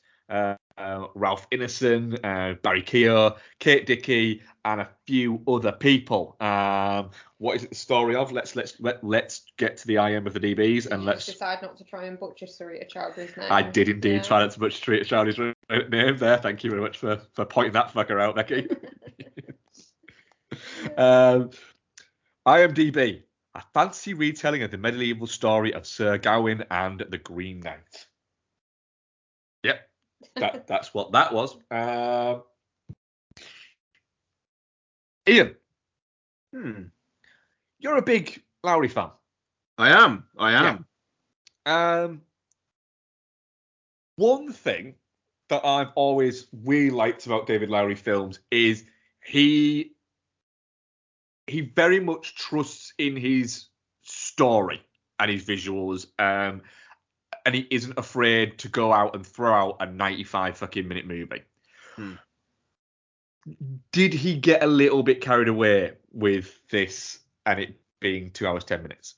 uh, Ralph Ineson, uh, Barry Keogh, Kate Dickie, and a few other people. Um, what is it the story of? Let's let's let, let's get to the IM of the DBs and let's decide not to try and butcher Sarita Choudhury's name. I did indeed Yeah. try not to much treat Charlie's name there. Thank you very much for, for pointing that fucker out, Becky. um, IMDb, a fancy retelling of the medieval story of Sir Gawain and the Green Knight. That, that's what that was. Um, Ian, Hmm. you're a big Lowery fan. I am. I am. Um, one thing that I've always really liked about David Lowery films is he he very much trusts in his story and his visuals, um, and he isn't afraid to go out and throw out a 95 fucking minute movie. Hmm. Did he get a little bit carried away with this and it being two hours ten minutes?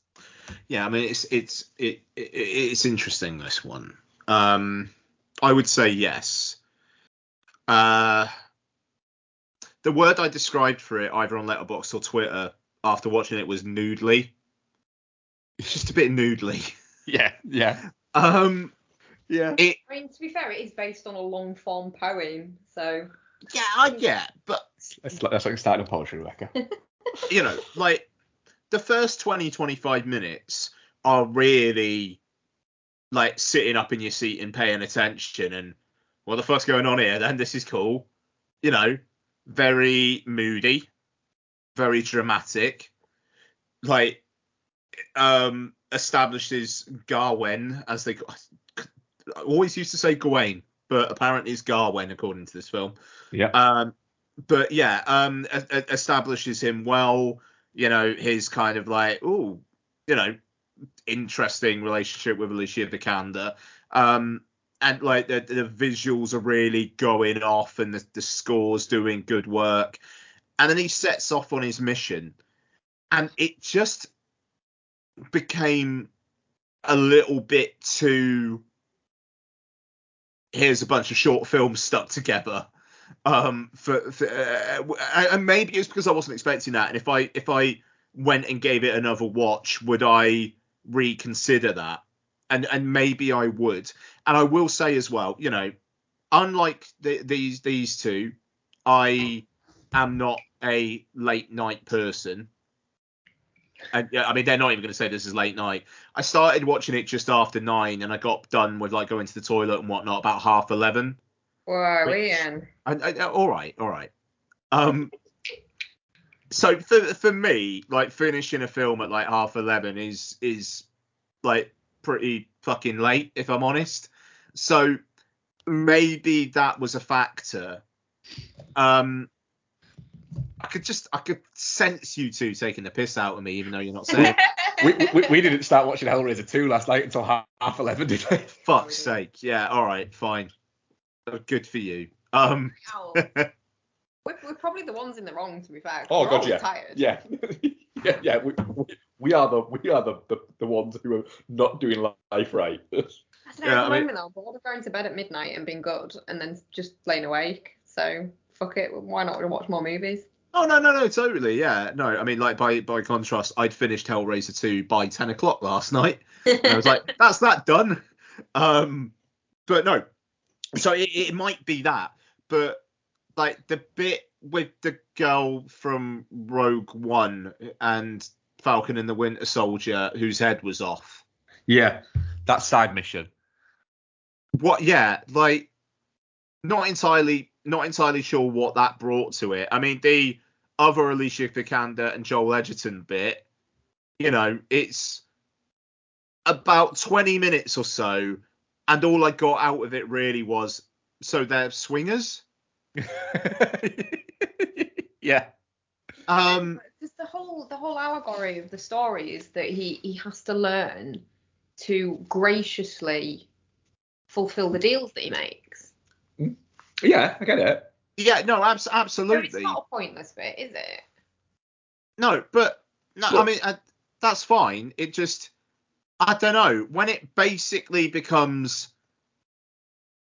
Yeah, I mean it's it's it, it it's interesting this one. Um, I would say yes. Uh, the word I described for it either on Letterboxd or Twitter after watching it was noodly. It's just a bit noodly. Yeah, yeah, Um, yeah. it I mean, to be fair, it is based on a long form poem, so yeah, I get, but That's like, that's like starting a poetry, Rebecca. you know, like the first 20, 25 minutes are really like sitting up in your seat and paying attention and what the fuck's going on here then? This is cool. You know, very moody, very dramatic. Like, um, establishes Gawain as they I always used to say Gawain, but apparently it's Gawain according to this film. Yeah. Um, but yeah, um, e- e- establishes him well. You know, his kind of like, oh, you know, interesting relationship with Alicia Vikander. Um, and like the, the visuals are really going off, and the, the score's doing good work. And then he sets off on his mission, and it just became a little bit too. Here's a bunch of short films stuck together. Um for, for uh, and maybe it's because I wasn't expecting that. And if I if I went and gave it another watch would I reconsider that? And and maybe I would. And I will say as well you know unlike the, these these two I am not a late night person and yeah, I mean they're not even going to say this is late night. I started watching it just after nine, and I got done with like going to the toilet and whatnot about half eleven. where are we in? I, I, all right, all right. Um, so for for me, like finishing a film at like half eleven is is like pretty fucking late, if I'm honest. So maybe that was a factor. Um, I could just I could sense you two taking the piss out of me, even though you're not saying. we, we, we didn't start watching Hellraiser 2 last night until half, half 11, did we? Fuck's sake, yeah, all right, fine. Uh, Good for you. Um, we're, we're probably the ones in the wrong, to be fair. 'cause Oh, we're God, yeah. Tired. Yeah. yeah, yeah. We, we, we are the we are the, the, the ones who are not doing life right. I don't know, Yeah, at the I mean- moment, though, I'm bored of going to bed at midnight and being good and then just laying awake. So, fuck it. Why not watch more movies? Oh no no no totally yeah. No I mean like by by contrast I'd finished Hellraiser 2 by 10 o'clock last night. And I was like that's that done. Um but no. So it, it might be that but like the bit with the girl from Rogue One and Falcon and the Winter Soldier whose head was off. Yeah, that side mission. what yeah like not entirely not entirely sure what that brought to it i mean the other alicia vikander and joel edgerton bit you know it's about 20 minutes or so and all i got out of it really was so they're swingers yeah. um Just the whole the whole allegory of the story is that he he has to learn to graciously fulfill the deals that he makes. Yeah, I get it. yeah no abs- So absolutely it's not a pointless bit, is it? No, but no, I mean I, that's fine. It just I don't know when it basically becomes.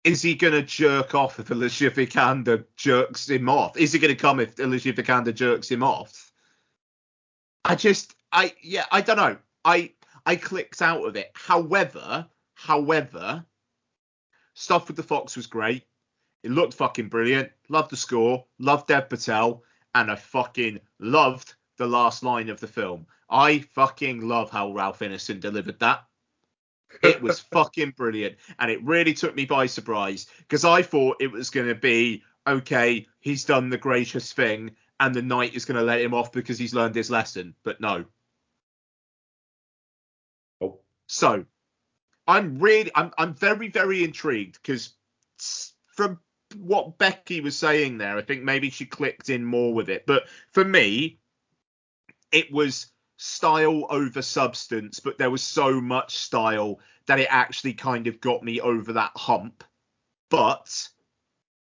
Is he gonna jerk off if Alicia Vikander jerks him off? Is he gonna come if Alicia Vikander jerks him off? I just I yeah I don't know. I I clicked out of it. However, however, stuff with the fox was great. It looked fucking brilliant. Loved the score. Loved Dev Patel. And I fucking loved the last line of the film. I fucking love how Ralph Ineson delivered that. It was fucking brilliant. And it really took me by surprise because I thought it was going to be okay, he's done the gracious thing and the knight is going to let him off because he's learned his lesson. But no. Oh. So I'm really, I'm, I'm very, very intrigued because from what Becky was saying there, I think maybe she clicked in more with it. But for me, it was style over substance, but there was so much style that it actually kind of got me over that hump. But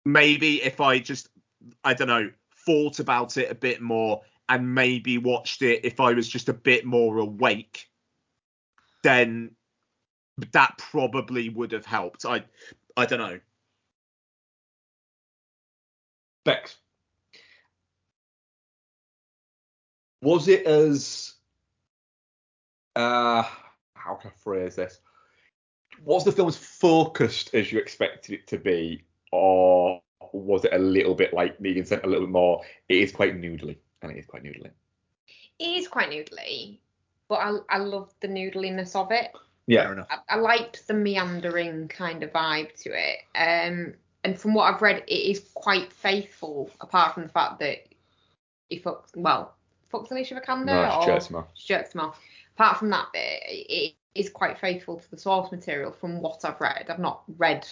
maybe if I just, I don't know, thought about it a bit more and maybe watched it if I was just a bit more awake, then that probably would have helped. I I don't know. Bex. Was it as uh how can I phrase this? Was the film as focused as you expected it to be, or was it a little bit like needing something a little bit more? It is quite noodly, and it is quite noodly. It is quite noodly, but I I love the noodliness of it. Yeah, Fair enough. I, I liked the meandering kind of vibe to it. Um, and from what I've read, it is quite faithful, apart from the fact that he fucks, well, fucks Alicia Vikander No, she or jerks him off. jerks him off. Apart from that bit, it is quite faithful to the source material from what I've read. I've not read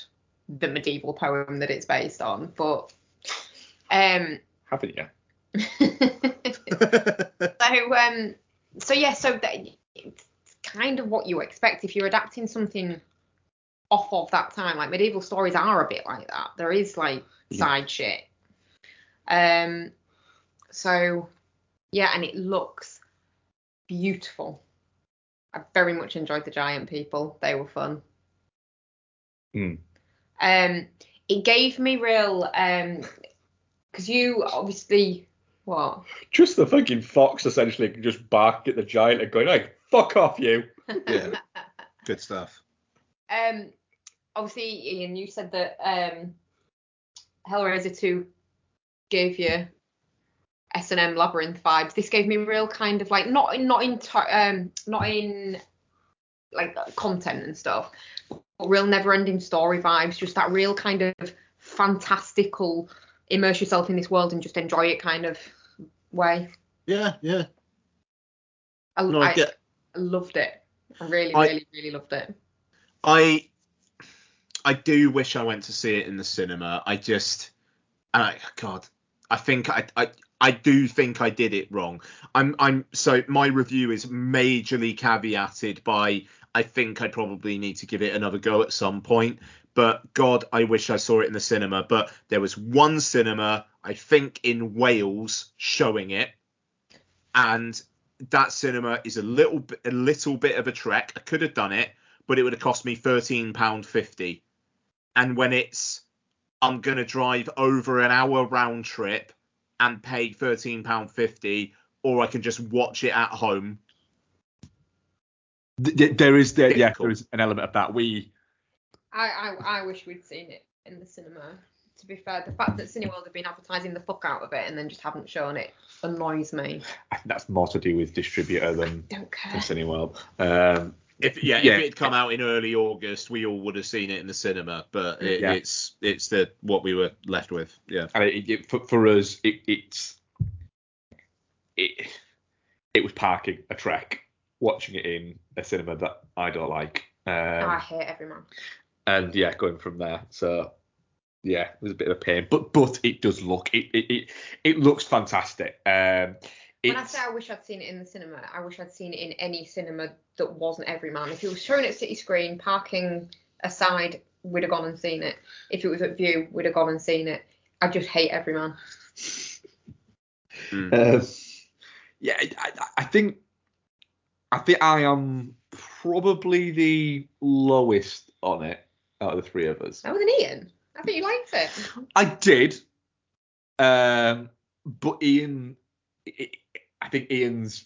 the medieval poem that it's based on, but um, haven't you? so um, so yeah, so that, it's kind of what you expect if you're adapting something off of that time. Like medieval stories are a bit like that. There is like Yeah. side shit. Um, so yeah, and it looks beautiful. I very much enjoyed the giant people. They were fun. Mm. Um, it gave me real um, because you obviously what Just the fucking fox essentially just bark at the giant and going like, "Fuck off, you." Yeah. Good stuff. Um, obviously, Ian, you said that um, Hellraiser 2 gave you S and M Labyrinth vibes. This gave me real kind of like not in not in um not in like content and stuff, but real never-ending story vibes. Just that real kind of fantastical immerse yourself in this world and just enjoy it kind of way. Yeah, yeah. I, No, I, I get. I loved it. I really, I- really, really loved it. I I do wish I went to see it in the cinema. I just, I, God, I think I, I I do think I did it wrong. I'm I'm so my review is majorly caveated by I think I probably need to give it another go at some point. But God, I wish I saw it in the cinema. But there was one cinema, I think in Wales, showing it, and that cinema is a little bit a little bit of a trek. I could have done it, but it would have cost me thirteen pound fifty. And when it's I'm gonna drive over an hour round trip and pay thirteen pound fifty, or I can just watch it at home. Th- th- there is there, yeah, there is an element of that. We I, I, I wish we'd seen it in the cinema. To be fair, the fact that Cineworld have been advertising the fuck out of it and then just haven't shown it annoys me. I think that's more to do with distributor than Don't than. Cineworld. Um, If yeah, Yeah. if it had come out in early August, we all would have seen it in the cinema. But it, Yeah. it's it's the what we were left with. Yeah. and it, it, for, for us, it, it's it it was parking a trek, watching it in a cinema that I don't like, um, I hate every man. and yeah, going from there. So yeah, it was a bit of a pain, but but it does look it it it, it looks fantastic. Um, When I say I wish I'd seen it in the cinema, I wish I'd seen it in any cinema that wasn't Everyman. If it was shown at City Screen, parking aside, we'd have gone and seen it. If it was at Vue, we'd have gone and seen it. I just hate Everyman. Um, yeah, I, I- I think I think I am probably the lowest on it out of the three of us. That was an Ian. I thought you liked it. I did, um, but Ian, I think Ian's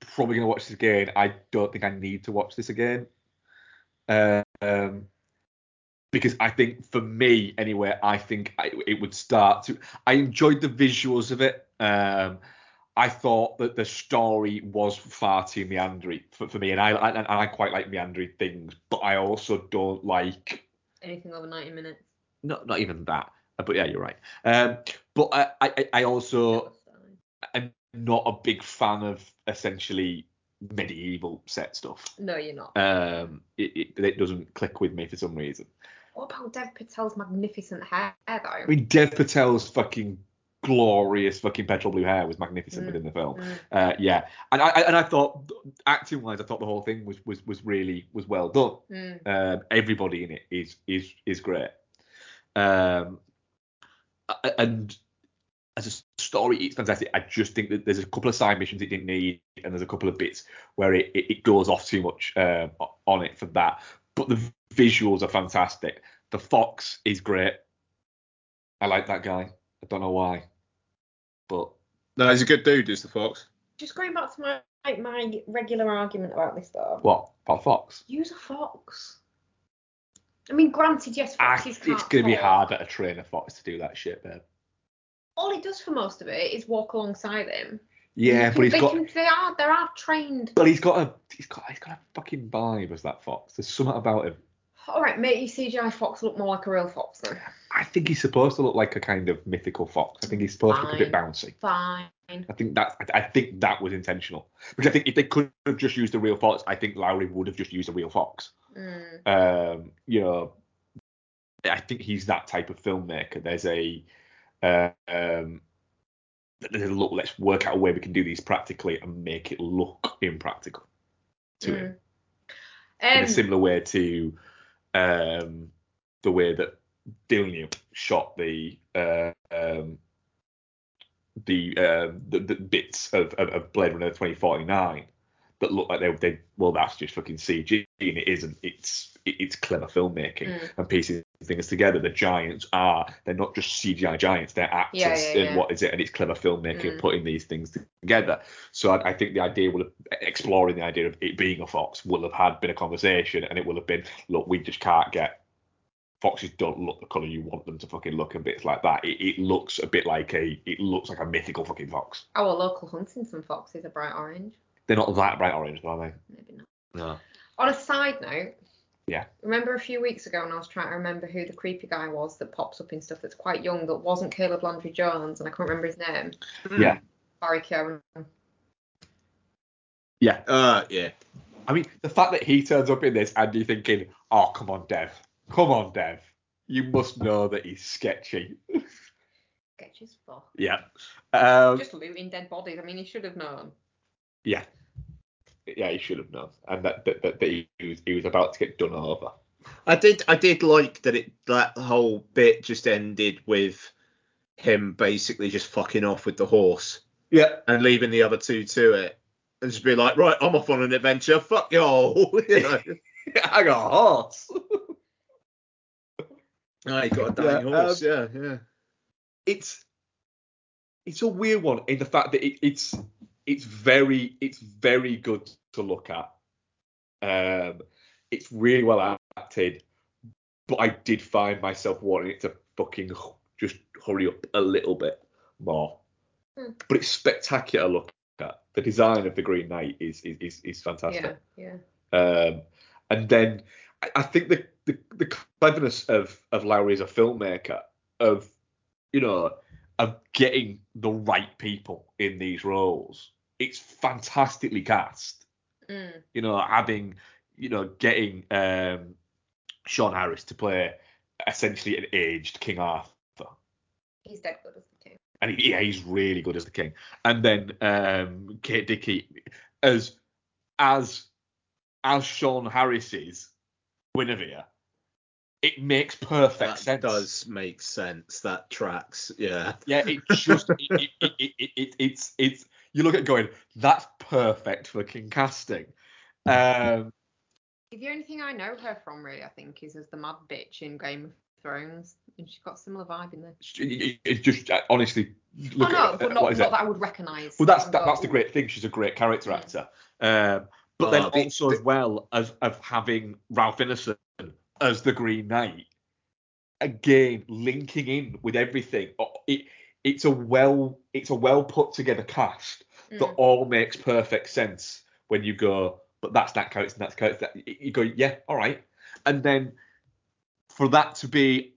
probably going to watch this again. I don't think I need to watch this again, um, because I think for me anyway, I think I, it would start to. I enjoyed the visuals of it. Um, I thought that the story was far too meandering for, for me, and I, I and I quite like meandering things, but I also don't like Anything over 90 minutes. not not even that. But yeah, you're right. Um, but I, I, I also not a big fan of essentially medieval set stuff. No, you're not. Um, it, it, it doesn't click with me for some reason. What about Dev Patel's magnificent hair, though? I mean, Dev Patel's fucking glorious fucking petrol blue hair was magnificent Mm. within the film. Mm. Uh, yeah, and I and I thought acting wise, I thought the whole thing was was was really was well done. Mm. Um, everybody in it is is is great. Um, and as a story, it's fantastic. I just think that there's a couple of side missions it didn't need, and there's a couple of bits where it, it, it goes off too much um, on it for that. But the visuals are fantastic. The fox is great. I like that guy. I don't know why, but No, he's a good dude, is the Fox. Just going back to my like, my regular argument about this though. what about fox? Use a fox. I mean, granted, yes, Ah, foxes it's can't going to be talk. hard at a trainer fox to do that shit, babe. All he does for most of it is walk alongside him. Yeah, You but he's they got. Can, they are there are trained. But he's got a he's got he's got a fucking vibe as that fox. There's something about him. All right, make your CGI fox look more like a real fox then. I think he's supposed to look like a kind of mythical fox. I think he's supposed to look a bit bouncy. Fine. I think that I I think that was intentional. Because I think if they could have just used a real fox, I think Lowery would have just used a real fox. Mm. Um, you know, I think he's that type of filmmaker. There's a uh, um, look. Let's work out a way we can do these practically and make it look impractical to him. in Um, a similar way to um, the way that Villeneuve shot the uh, um, the, uh, the the bits of, of, of Blade Runner 2049 that look like they they well that's just fucking CG and it isn't. It's it, it's clever filmmaking Mm. and piecing things together. The giants are they're not just CGI giants, they're actors Yeah, yeah, and what is it? And it's clever filmmaking Mm. putting these things together. So I, I think the idea will have exploring the idea of it being a fox will have had been a conversation, and it will have been look, we just can't get foxes don't look the color you want them to fucking look and bits like that. It, it looks a bit like a it looks like a mythical fucking fox. our local Huntington foxes are bright orange. They're not that bright orange, are they? Maybe not. No. On a side note, Yeah. Remember a few weeks ago when I was trying to remember who the creepy guy was that pops up in stuff that's quite young that wasn't Caleb Landry Jones and I can't remember his name. Yeah. Barry Keoghan. Yeah. Uh, yeah. I mean, the fact that he turns up in this and you're thinking, oh, come on, Dev. Come on, Dev. You must know that he's sketchy. Sketch as fuck. Yeah. Um, Just looting dead bodies. I mean, he should have known. yeah. Yeah, he should have known. And that, that, that, he, was, he was about to get done over. I did I did like that it that whole bit just ended with him basically just fucking off with the horse Yeah. and leaving the other two to it. And just be like, right, I'm off on an adventure. Fuck y'all. you know? I got a horse. Oh, he got a dying Yeah, horse. Um, yeah, yeah. it's it's a weird one in the fact that it, it's it's very it's very good to look at. Um, it's really well acted, but I did find myself wanting it to fucking just hurry up a little bit more. Hmm. But it's spectacular look at. The design of the Green Knight is is is, is fantastic. Yeah, yeah. Um, and then I, I think the, the the cleverness of of Lowery as a filmmaker of you know of getting the right people in these roles. It's fantastically cast. Mm. You know, having you know getting um, Sean Harris to play essentially an aged King Arthur He's dead good as the king. and he, yeah, he's really good as the king. And then um, Kate Dickie as as as Sean Harris's Guinevere, it makes perfect That sense. does make sense. That tracks. Yeah. Yeah, it just it, it, it, it, it, it, it's it's you look at it going that's perfect fucking casting. Um, The only thing I know her from, really, I think, is as the mad bitch in Game of Thrones. And she's got a similar vibe in there. it- it's just uh, honestly look oh, no, at but uh, not, what is not it? that I would recognise. Well, that's that, that's the great thing. She's a great character actor. Um, but then the- also as well as of having Ralph Ineson as the Green Knight, again linking in with everything. It it's a well it's a well put together cast that Mm. all makes perfect sense when you go, but that's that character and that's character. You go, yeah, all right, and then for that to be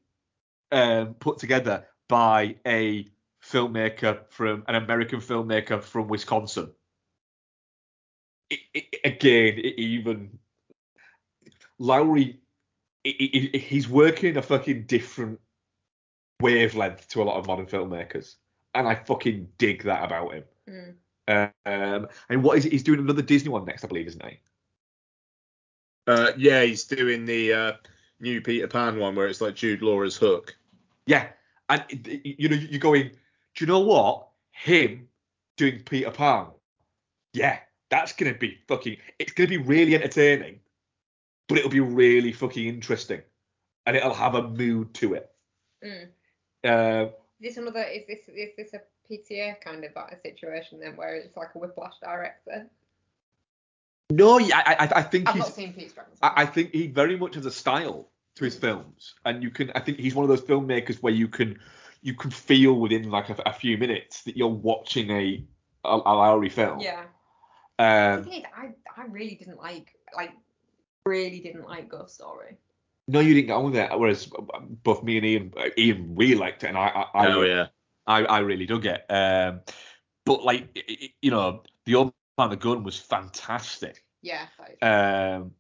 um, put together by a filmmaker from an American filmmaker from Wisconsin. It, it, again, it even Lowery, he's working a fucking different wavelength to a lot of modern filmmakers, and I fucking dig that about him. Mm. Um, and what is it? He's doing another Disney one next, I believe, isn't he? Uh, yeah, he's doing the uh, new Peter Pan one where it's like Jude Law's Hook. Yeah, and it- it- you know you're going. do you know what? Him doing Peter Pan, yeah, that's gonna be fucking. It's gonna be really entertaining, but it'll be really fucking interesting, and it'll have a mood to it. Mm. Uh, Is this another? Is this is this a PTA kind of like a situation then, where it's like a whiplash director? no, yeah, I, I, I think I've he's. not seen Pete's Dragons. I, I think he very much has a style to his hmm. films, and you can. I think he's one of those filmmakers where you can, you can feel within like a, a few minutes that you're watching a a, a Lowery film. yeah. Um, thing is, I I really didn't like like really didn't like Ghost Story. no, you didn't get on with it. Whereas uh, both me and Ian, uh, Ian really liked it, and I, I, I, oh yeah. I, I really dug it. Um, but like, i- i- you know, the old man the gun was fantastic. Yeah. That is, Um,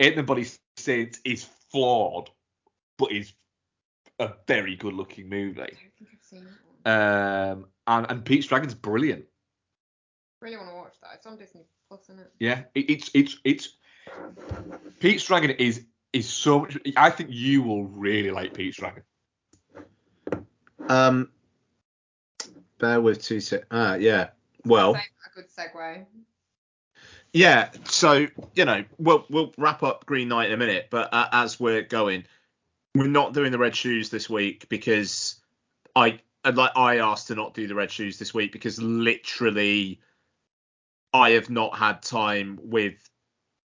Ain't Them Bodies Saints is flawed, but is a very good looking movie. I don't think I've seen that one. Um, and, and Pete's Dragon's brilliant. really want to watch that. It's on Disney Plus, isn't it? Yeah, it, it's it's it's Pete's Dragon is is so much. I think you will really like Pete's Dragon. Um, bear with two sec. Ah, yeah. Well, a good segue. yeah. So you know, we'll we'll wrap up Green Knight in a minute, but uh, as we're going, we're not doing the red shoes this week because I like I asked to not do the red shoes this week because literally I have not had time with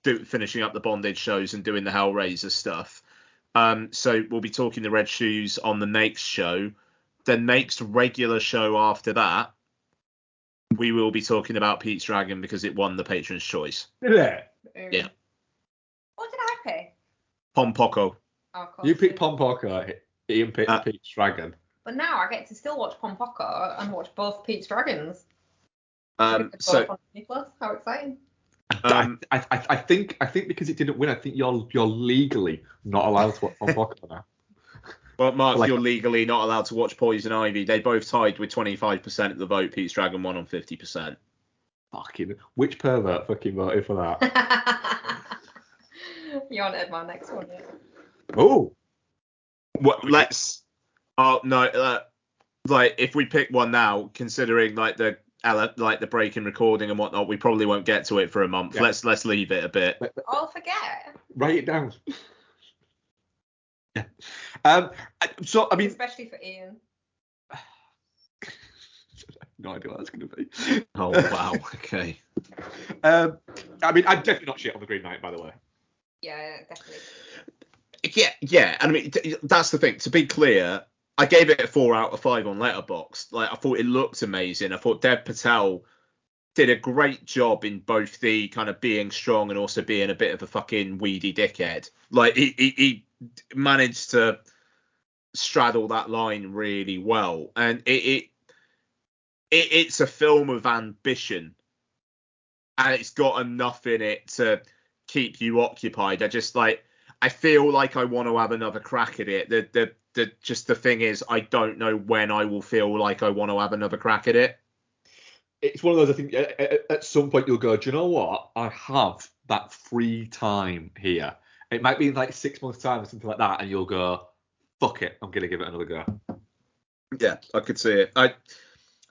do, finishing up the bondage shows and doing the Hellraiser stuff. Um, so we'll be talking the red shoes on the next show. The next regular show after that, we will be talking about Pete's Dragon because it won the patron's choice. Yeah. Yeah. What did I pay? Pom Poko. Oh, of course. You picked Pom Poko, Ian picked Uh, Pete's Dragon. But now I get to still watch Pompoko and watch both Pete's Dragons. Um, They're so both on Disney Plus. How exciting! Um, I, I, I think I think because it didn't win, I think you're you're legally not allowed to watch Pom Poko now. Well, Mark, Like- you're legally not allowed to watch Poison Ivy. They both tied with 25% of the vote. Pete's Dragon won on 50%. Fucking which pervert fucking voted for that? you haven't heard my next one yet. oh, What? Let's. Oh no. Uh, like if we pick one now, considering like the like the break in recording and whatnot, we probably won't get to it for a month. Yeah. Let's let's leave it a bit. I'll forget. write it down. yeah. Um. So I mean, Especially for Ian. no idea what that's gonna be. Oh wow. Okay. Um. I mean, I'm definitely not shit on the Green Knight, by the way. Yeah, definitely. Yeah, yeah. And I mean, t- that's the thing. To be clear, I gave it a four out of five on Letterboxd. Like, I thought it looked amazing. I thought Dev Patel did a great job in both the kind of being strong and also being a bit of a fucking weedy dickhead. Like, he, he, he managed to straddle that line really well. And it, it, it it's a film of ambition, and it's got enough in it to keep you occupied. I just like I feel like I want to have another crack at it. The the the just the thing is I don't know when I will feel like I want to have another crack at it. It's one of those. I think at, at- at some point you'll go. Do you know what? I have that free time here. It might be in like six months' time or something like that, and you'll go, "Fuck it, I'm gonna give it another go." Yeah, I could see it. I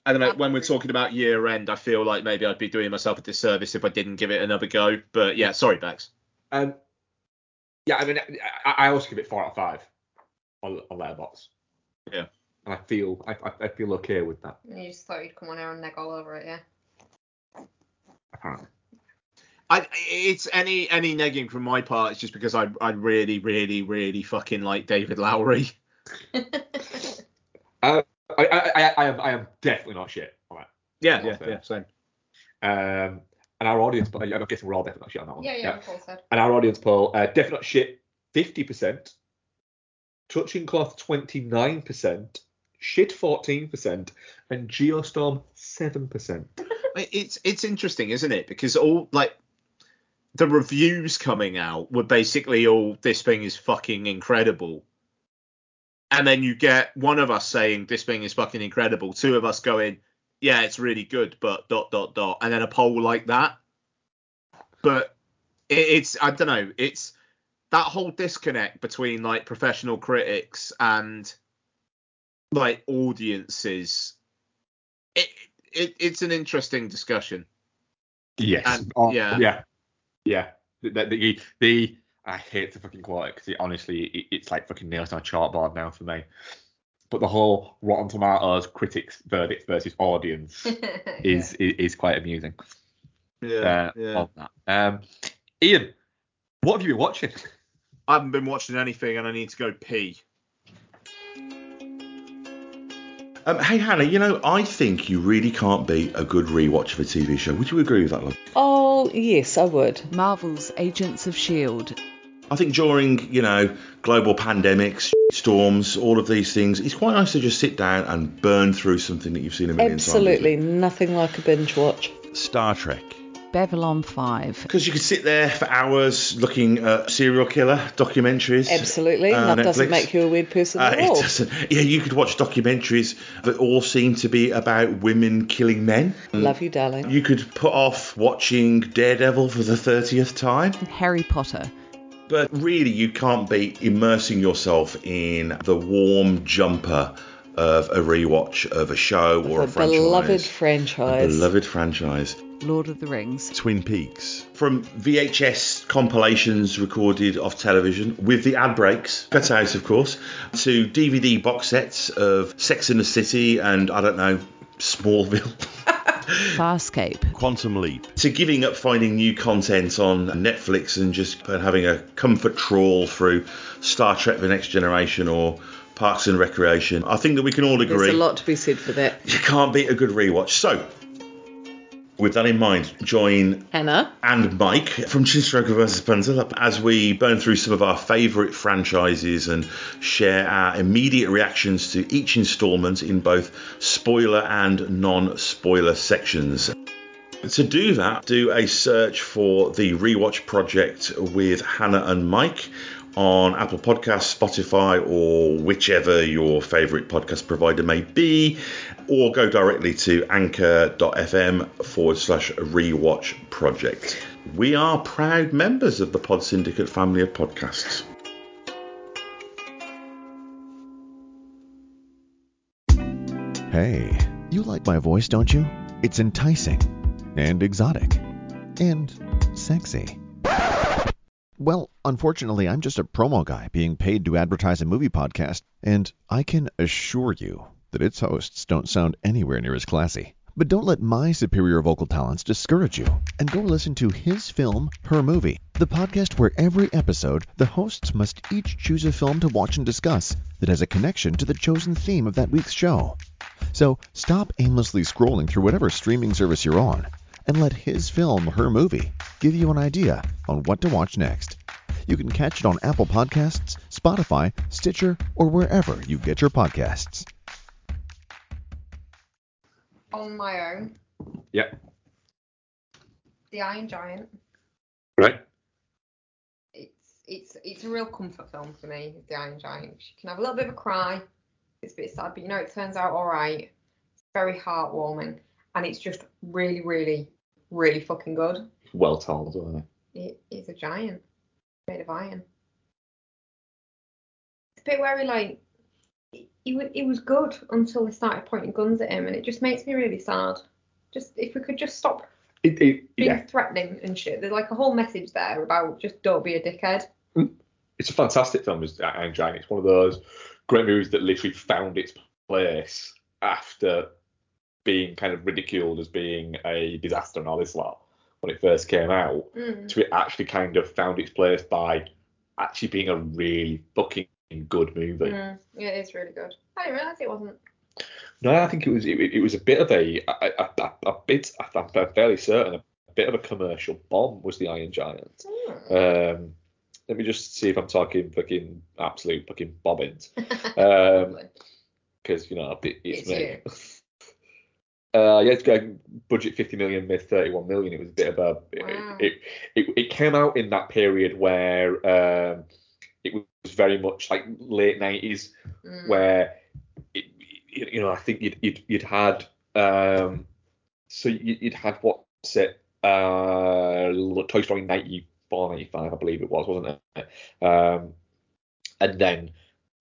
I don't know. When we're talking about year end, I feel like maybe I'd be doing myself a disservice if I didn't give it another go. But yeah, sorry, Bex. Um, yeah, I mean, I, I also give it four out of five on, on Letterboxd. Yeah. And I feel I, I, I feel okay with that. And you just thought you'd come on here and neg all over it, yeah. Apparently. I it's any any negging from my part. is just because I I really really really fucking like David Lowery. Uh, I, I, I, I am I am definitely not shit on it. Yeah, yeah, yeah, same. Um, and our audience, but I'm guessing we're all definitely not shit on that one. yeah, yeah, yeah. Paul said. And our audience poll, uh, definitely not shit, 50%, touching cloth 29%, shit 14%, and Geostorm 7%. It's it's interesting, isn't it? Because all like the reviews coming out were basically all this thing is fucking incredible. And then you get one of us saying this thing is fucking incredible, two of us going, yeah, it's really good, but dot dot dot, and then a poll like that. But it, it's I don't know, it's that whole disconnect between like professional critics and like audiences it, it it's an interesting discussion. Yes. And- Oh, yeah. Yeah. Yeah. The, the, the, the- I hate to fucking quote it because it, honestly it, it's like fucking nails on a chartboard now for me. But the whole Rotten Tomatoes critics verdict versus audience is, is is quite amusing. Yeah, uh, on that. Um, Ian, what have you been watching? I haven't been watching anything, and I need to go pee. Um, hey Hannah, you know I think you really can't beat a good rewatch of a TV show. Would you agree with that, love? Oh, yes, I would. Marvel's Agents of S.H.I.E.L.D. I think during you know global pandemics, storms, all of these things, it's quite nice to just sit down and burn through something that you've seen a million Absolutely. times. Absolutely, nothing like a binge watch. Star Trek. Babylon 5. Because you could sit there for hours looking at serial killer documentaries. Absolutely. uh, that doesn't make you a weird person Uh, at it all. doesn't. Yeah, you could watch documentaries that all seem to be about women killing men. Love you, darling. You could put off watching Daredevil for the 30th time. Harry Potter. But really, you can't be immersing yourself in the warm jumper of a rewatch of a show or a, a franchise. beloved A franchise. beloved franchise. Lord of the Rings. Twin Peaks. From VHS compilations recorded off television with the ad breaks, cut out of course, to DVD box sets of Sex in the City and I don't know, Smallville. Farscape. Quantum Leap. To giving up finding new content on Netflix and just having a comfort trawl through Star Trek The Next Generation or Parks and Recreation. I think that we can all agree There's a lot to be said for that. you can't beat a good rewatch. So, with that in mind, join Hannah, and Mike from Chinstroker vs. Panzer as we burn through some of our favourite franchises and share our immediate reactions to each instalment in both spoiler and non spoiler sections. To do that, do a search for the Rewatch Project with Hannah and Mike on Apple Podcasts, Spotify, or whichever your favourite podcast provider may be, or go directly to anchor.fm forward slash rewatch project. We are proud members of the Pod Syndicate family of podcasts. Hey, you like my voice, don't you? It's enticing and exotic and sexy. Well, unfortunately, I'm just a promo guy being paid to advertise a movie podcast, and I can assure you that its hosts don't sound anywhere near as classy. But don't let my superior vocal talents discourage you, and go listen to His Film, Her Movie, the podcast where every episode the hosts must each choose a film to watch and discuss that has a connection to the chosen theme of that week's show. So stop aimlessly scrolling through whatever streaming service you're on and let his film, her movie, give you an idea on what to watch next. You can catch it on Apple Podcasts, Spotify, Stitcher, or wherever you get your podcasts. On my own, Yeah. The Iron Giant. Right. It's it's it's a real comfort film for me. The Iron Giant. You can have a little bit of a cry. It's a bit sad, but you know it turns out all right. It's very heartwarming, and it's just really, really, really fucking good. Well told, wasn't? It is a giant made of iron. It's a bit where he like he, he, he was good until they started pointing guns at him, and it just makes me really sad. Just if we could just stop It, it, being yeah, threatening and shit. There's like a whole message there about just don't be a dickhead. Mm. it's a fantastic film, is Iron uh, Giant. It's one of those great movies that literally found its place after being kind of ridiculed as being a disaster and all this lot when it first came out. Mm. To it actually kind of found its place by actually being a really fucking good movie. Mm. Yeah, it is really good. I didn't realise it wasn't. No, I think it was it, it was a bit of a a, a, a, bit I'm fairly certain a bit of a commercial bomb was the Iron Giant. Mm. Um, let me just see if I'm talking fucking absolute fucking bobbins, um, because you know it, it's, It's me. Uh, yeah, it's budget 50 million, made 31 million. It was a bit of a. Wow. It, it, it, came out in that period where um, it was very much like late 90s, Mm. where it, you know I think you'd you'd, you'd had um so you- you'd had what's it uh Toy Story 94 95 I believe it was wasn't it um and then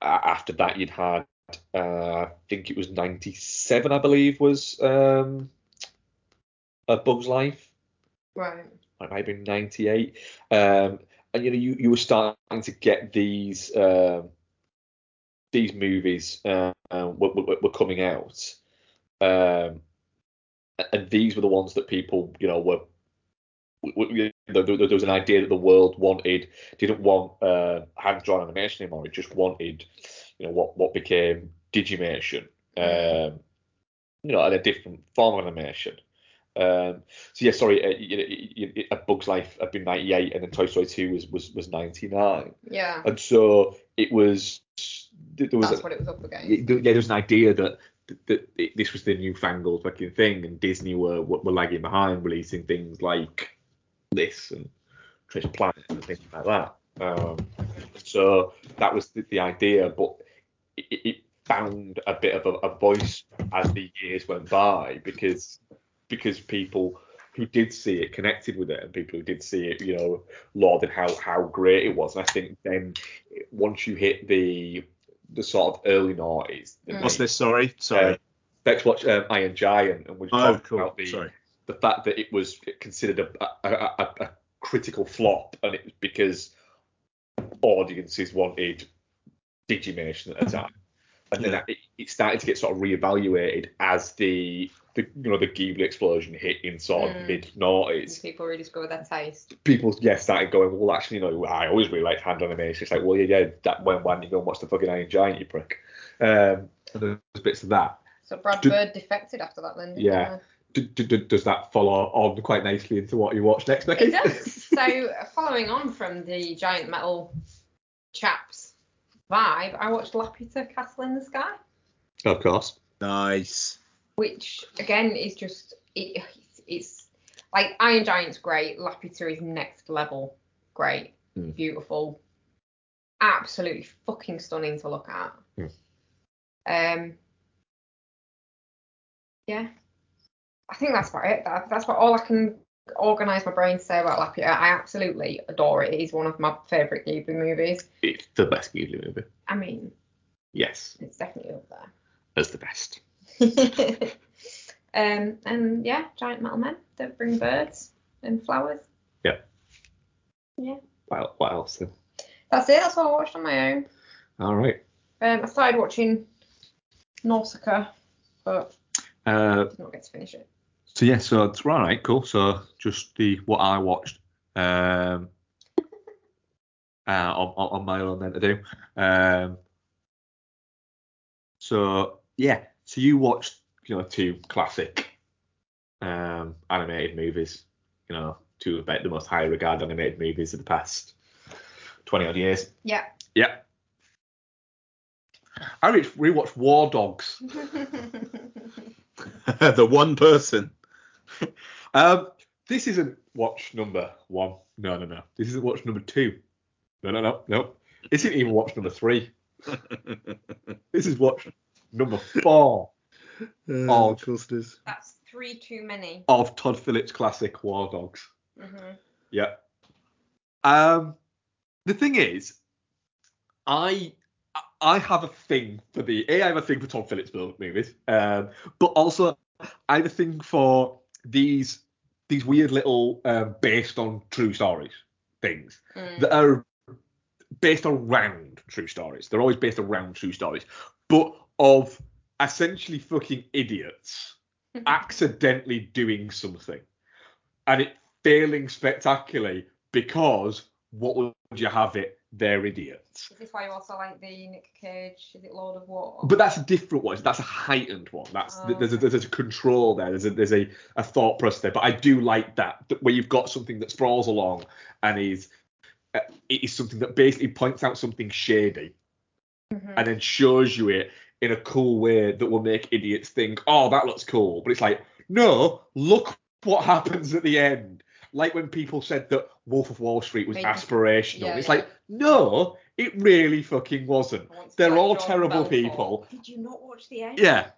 after that you'd had I think it was 97 I believe was um A Bug's Life. Right. Like maybe '98. Um, and you know, you, you were starting to get these um, these movies uh, uh, were, were, were coming out, um, and these were the ones that people, you know, were. w- w- There there- there was an idea that the world wanted, didn't want uh, hand-drawn animation anymore. It just wanted, you know, what what became Digimation, um, you know, and a different form of animation. Um, so yeah, sorry, uh, you you- A Bug's Life had been 98, and then Toy Story 2 was was was 99, Yeah. and so it was there was That's a- what it was up against. yeah, there- there's an idea that, that this was the newfangled fucking thing, and Disney were were lagging behind, releasing things like this and Treasure Planet and things like that. Um, so that was the, the idea, but it, it- it found a bit of a, a voice as the years went by because because people who did see it connected with it and people who did see it, you know, lauded how how great it was. And I think then once you hit the the sort of early noughties, the What's this? Sorry, sorry. uh, let's watch um, Iron Giant, and we've oh, talked cool. about the Sorry. the fact that it was considered a, a, a, a critical flop, and it was because audiences wanted Digimation at the time, and then Yeah. it, started to get sort of reevaluated as the the you know the Ghibli explosion hit in sort of Mm. mid noughties. People rediscover their taste. People yeah started going well actually you know I always really liked hand animation. It's like well yeah yeah that went when you go and watch the fucking Iron Giant you prick? Um, and there's bits of that. So Brad Do- Bird defected after that then. Yeah. he? D- d- d- does that follow on quite nicely into what you watch next, Becky? It does. so following on from the giant metal chaps vibe, I watched Laputa Castle in the Sky, of course. Nice. which again is just it, it's, it's like Iron Giant's great, Laputa is next level great, Hmm. beautiful, absolutely fucking stunning to look at. Hmm. Um. Yeah. I think that's about it. That, that's about all I can organise my brain to say about Laputa. I absolutely adore it. It is one of my favourite Ghibli movies. It's the best Ghibli movie. I mean, Yes, it's definitely up there. as the best. um, and yeah, giant metal men that bring birds and flowers. Yeah. Yeah. Well, what else then? That's it. That's what I watched on my own. All right. Um, I started watching Nausicaa, but Uh, I did not get to finish it. So yeah, so it's all right, cool. So just the what I watched um, uh, on, on on my own then to do. Um, so yeah, so you watched you know two classic um, animated movies, you know, two of the most highly regarded animated movies of the past twenty odd years. Yeah. Yeah. I re- rewatched War Dogs. the one person. Um, this isn't watch number one. No, no, no. This isn't watch number two. No, no, no, no. This isn't even watch number three. This is watch number four Oh. of course it is. That's three too many. of Todd Phillips' classic War Dogs. hmm Yeah. Um, the thing is, I I have a thing for the a I have a thing for Todd Phillips movies, um, but also I have a thing for these these weird little um, based on true stories things Mm. that are based around true stories. They're always based around true stories, but of essentially fucking idiots accidentally doing something and it failing spectacularly because what would you have it? They're idiots. Is this why you also like the Nick Cage? Is it Lord of War? But that's a different one. That's a heightened one. That's Oh, there's a, there's a control there. There's a there's a, a thought process there. But I do like that, that where you've got something that sprawls along and is uh, it is something that basically points out something shady Mhm. and then shows you it in a cool way that will make idiots think, oh, that looks cool. But it's like, no, look what happens at the end. Like when people said that Wolf of Wall Street was Made- aspirational. yeah, it's yeah. like, no, it really fucking wasn't. I want to be They're all terrible Belfort. people. Did you not watch the end? Yeah.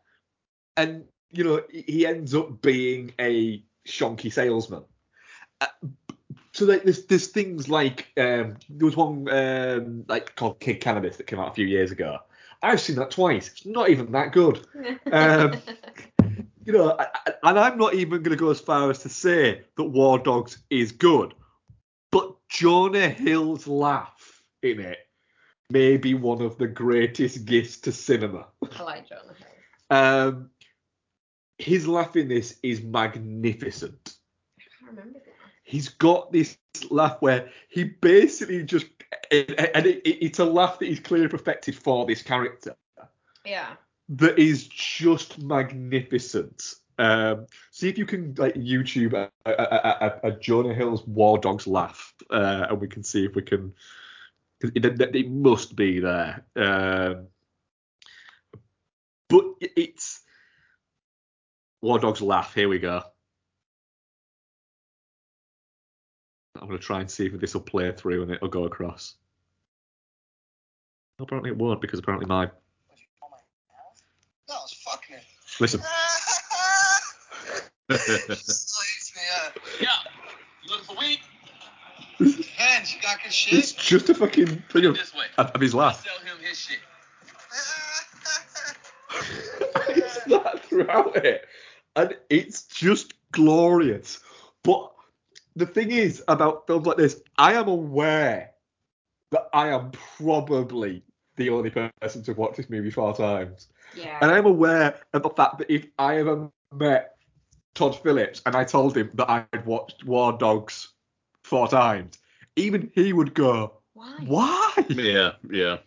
And, you know, he ends up being a shonky salesman. Uh, so like there's there's things like um there was one um like called Kid Cannabis that came out a few years ago. I've seen that twice. It's not even that good. Um, you know, I, and I'm not even going to go as far as to say that War Dogs is good, but Jonah Hill's laugh in it may be one of the greatest gifts to cinema. I like Jonah Hill. Um, his laugh in this is magnificent. I can't remember that. He's got this laugh where he basically just, and it, it- it's a laugh that he's clearly perfected for this character. Yeah. That is just magnificent. Um, see if you can like YouTube a, a, a, a, Jonah Hill's War Dogs laugh, uh, and we can see if we can. it, it must be there. Um, but it's War Dogs laugh. Here we go. I'm gonna try and see if this will play through and it'll go across. Apparently it won't because apparently my No, it's fucking it. Listen. Slaves me up. Yeah. You looking for weed? Hands, you got good It's just a fucking thing of, This way. of of his laugh. Sell him his shit. it's that throughout it, and it's just glorious. But the thing is about films like this, I am aware that I am probably the only person to watch this movie four times, Yeah. and I'm aware of the fact that if I ever met Todd Phillips and I told him that I'd watched War Dogs four times, even he would go, Why? "Why?" Yeah, yeah.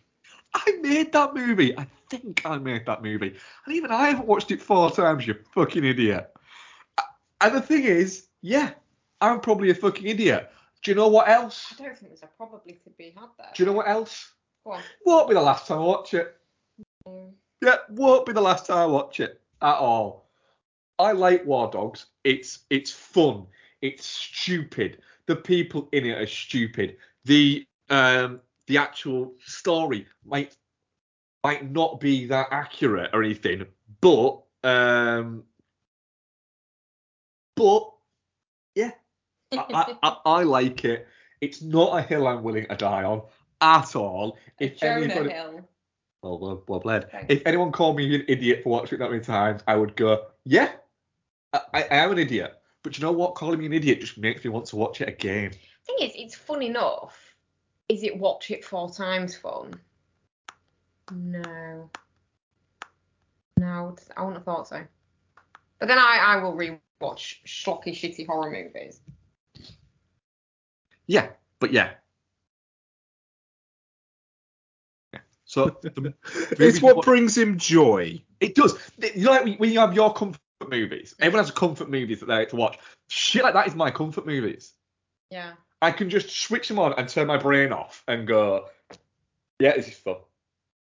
I made that movie. I think I made that movie. And even I haven't watched it four times, you fucking idiot. And the thing is, yeah, I'm probably a fucking idiot. Do you know what else? I don't think there's a probably could be had there. Do you know what else? Won't be the last time I watch it. Mm. Yeah, won't be the last time I watch it at all. I like War Dogs. It's it's fun. It's stupid. The people in it are stupid. The um the actual story might might not be that accurate or anything, but um but yeah, I, I, I, I like it. It's not a hill I'm willing to die on at all. If Jonah anybody, Hill. well, well, well played. Thanks. If anyone called me an idiot for watching it that many times, I would go, yeah, I, I I am an idiot. But you know what? Calling me an idiot just makes me want to watch it again. The thing is, it's fun enough. Is it watch it four times fun? No. No, I wouldn't have thought so. But then I, I will rewatch schlocky, shitty horror movies. Yeah, but yeah. So the It's movie- what brings him joy. it does. You know, like when- when you have your comfort movies, everyone has comfort movies that they like to watch. Shit like that is my comfort movies. Yeah. I can just switch them on and turn my brain off and go, yeah, this is fun.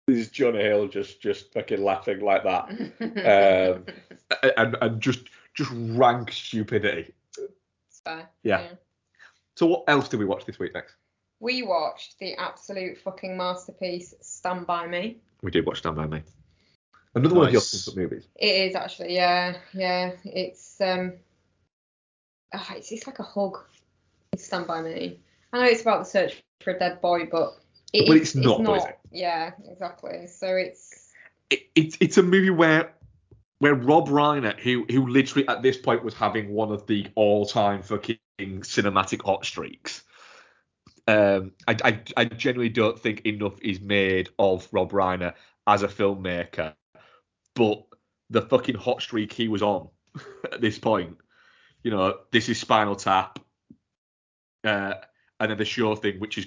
This is Jonah Hill just just fucking laughing like that, Um, and and just just rank stupidity. So, Yeah. So what else did we watch this week next? We watched the absolute fucking masterpiece, Stand By Me. We did watch Stand by Me. Another one of your Nice. comfort movies. It is actually, yeah, yeah. It's um, ah, it's, it's like a hug. It's Stand By Me. I know it's about the search for a dead boy, but it But is- it's not, though, is it? Yeah, exactly. So it's It, it's it's a movie where where Rob Reiner, who who literally at this point was having one of the all time fucking cinematic hot streaks. Um, I, I I genuinely don't think enough is made of Rob Reiner as a filmmaker, but the fucking hot streak he was on at this point, you know, this is Spinal Tap, uh, and then the Sure Thing, which is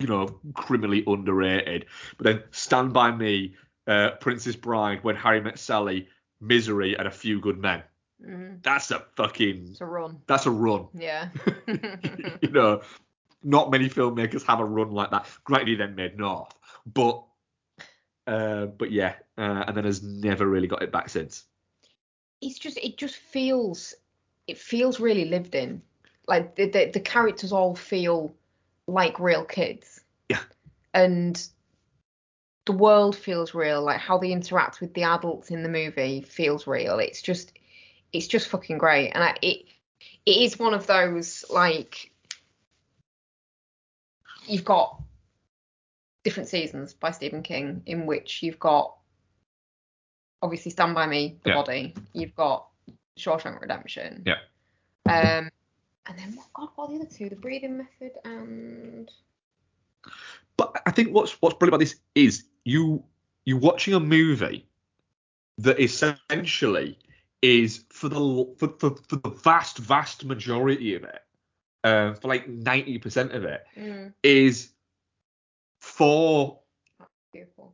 you know criminally underrated, but then Stand by Me, uh, Princess Bride, When Harry Met Sally, Misery, and A Few Good Men. mm, That's a fucking it's a run. that's a run. Yeah. you know, not many filmmakers have a run like that. He then made North, but uh, but yeah, uh, and then has never really got it back since. it's just it just feels it feels really lived in like the, the the characters all feel like real kids Yeah. and the world feels real like how they interact with the adults in the movie feels real it's just it's just fucking great and I, it it is one of those like you've got different seasons by Stephen King in which you've got obviously Stand by Me, The Yeah. Body. You've got Shawshank Redemption. Yeah. Um, and then what? God, what are the other two? The Breathing Method and But I think what's what's brilliant about this is you you're watching a movie that essentially is for the for, for, for the vast vast majority of it, uh, for like ninety percent of it, mm, is for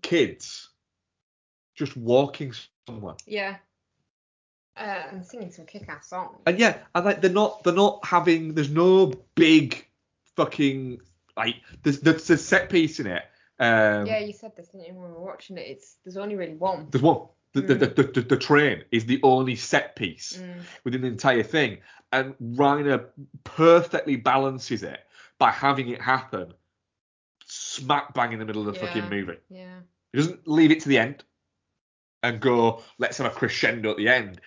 kids just walking somewhere. Yeah. Uh, and singing some kick-ass songs. And yeah, and like they're not they're not having there's no big fucking like there's there's a set piece in it. Um, yeah, you said this, didn't you, when we were watching it? It's there's only really one. There's one. The, the, the, the, the train is the only set piece Mm. within the entire thing. And Reiner perfectly balances it by having it happen smack bang in the middle of the fucking movie. Yeah. He doesn't leave it to the end and go, let's have a crescendo at the end.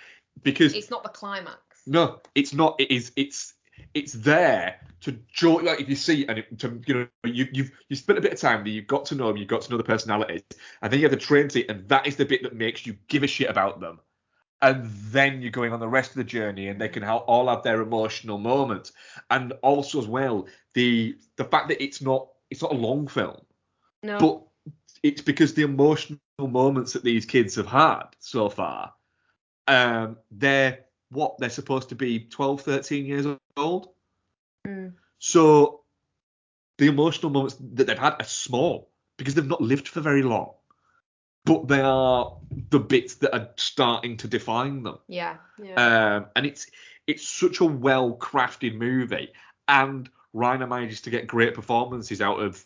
Because It's not the climax. no, it's not. It is. It's. It's there to join. Like if you see and it, to you know you you've you spent a bit of time there. You've got to know them. You've got to know the personalities, and then you have the train seat, and that is the bit that makes you give a shit about them. And then you're going on the rest of the journey, and they can ha- all have their emotional moments. And also as well, the the fact that it's not it's not a long film, No. but it's because the emotional moments that these kids have had so far, um, they're what they're supposed to be 12, 13 years old. Mm. So the emotional moments that they've had are small because they've not lived for very long. But they are the bits that are starting to define them. Yeah. Yeah. Um, and it's it's such a well crafted movie, and Reiner manages to get great performances out of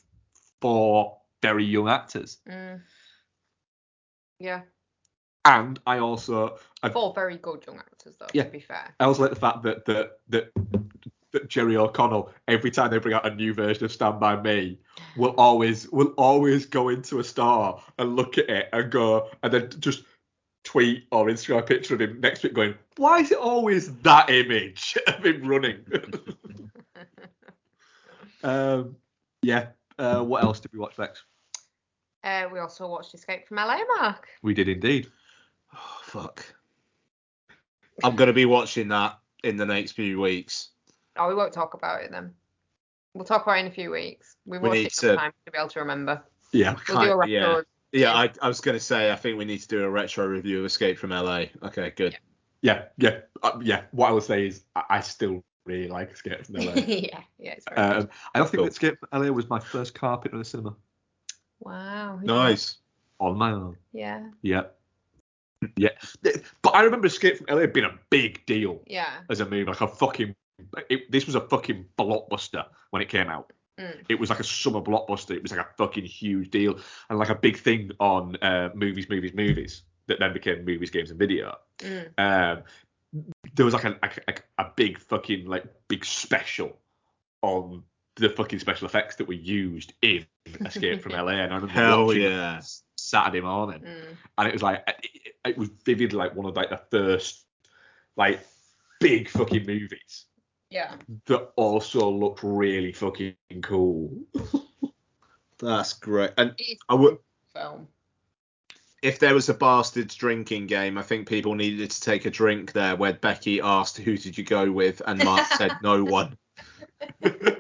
four very young actors. Mm. Yeah. And I also I, Four very good young actors, though. Yeah. To be fair. I also like the fact that that that that Jerry O'Connell every time they bring out a new version of Stand by Me will always will always go into a star and look at it and go and then just tweet or Instagram a picture of him next week going, why is it always that image of him running? um, yeah. Uh, what else did we watch next? Uh, we also watched Escape from LA, Mark. We did indeed. Fuck. I'm gonna be watching that in the next few weeks. Oh, we won't talk about it then. We'll talk about it in a few weeks. We We watched need it to- time to be able to remember. Yeah. We'll do a Kind- yeah. record. Yeah, I, I was gonna say I think we need to do a retro review of Escape from LA. Okay, good. Yeah. Yeah. Uh, yeah. What I would say is I, I still really like Escape from LA. yeah, yeah, it's very Um, good. I don't think Cool. that Escape from LA was my first carpet in the cinema Wow. who Nice. on my own. knows? Yeah. Yeah. Yeah. But I remember Escape from LA being a big deal Yeah. as a movie. Like a fucking. It, this was a fucking blockbuster when it came out. Mm. It was like a summer blockbuster. It was like a fucking huge deal and like a big thing on uh, movies, movies, movies that then became movies, games, and video. Mm. Um, there was like a, a, a big fucking like big special on the fucking special effects that were used in Escape from LA. And I remember Hell watching it yeah. Saturday morning, Mm. and it was like it, it was vivid, like one of like the first like big fucking movies Yeah. that also looked really fucking cool. That's great. And I would film. if there was a bastards drinking game, I think people needed to take a drink there where Becky asked who did you go with and Mark said no one.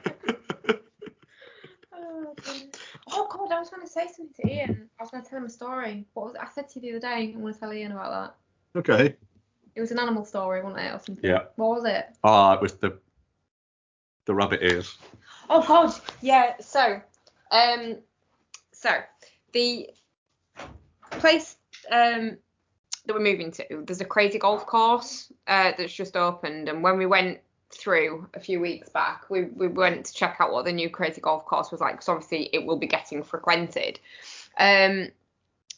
Oh, goodness. Oh, God, I was going to say something to Ian. I was going to tell him a story. What was it? I said to you the other day. I want to tell Ian about that. Okay. It was an animal story, wasn't it, or something? Yeah. What was it? Ah, it was the the rabbit ears. Oh God, yeah. So, um, so the place um that we're moving to, there's a crazy golf course uh, that's just opened, and when we went through a few weeks back, we we went to check out what the new crazy golf course was like, because obviously it will be getting frequented. Um,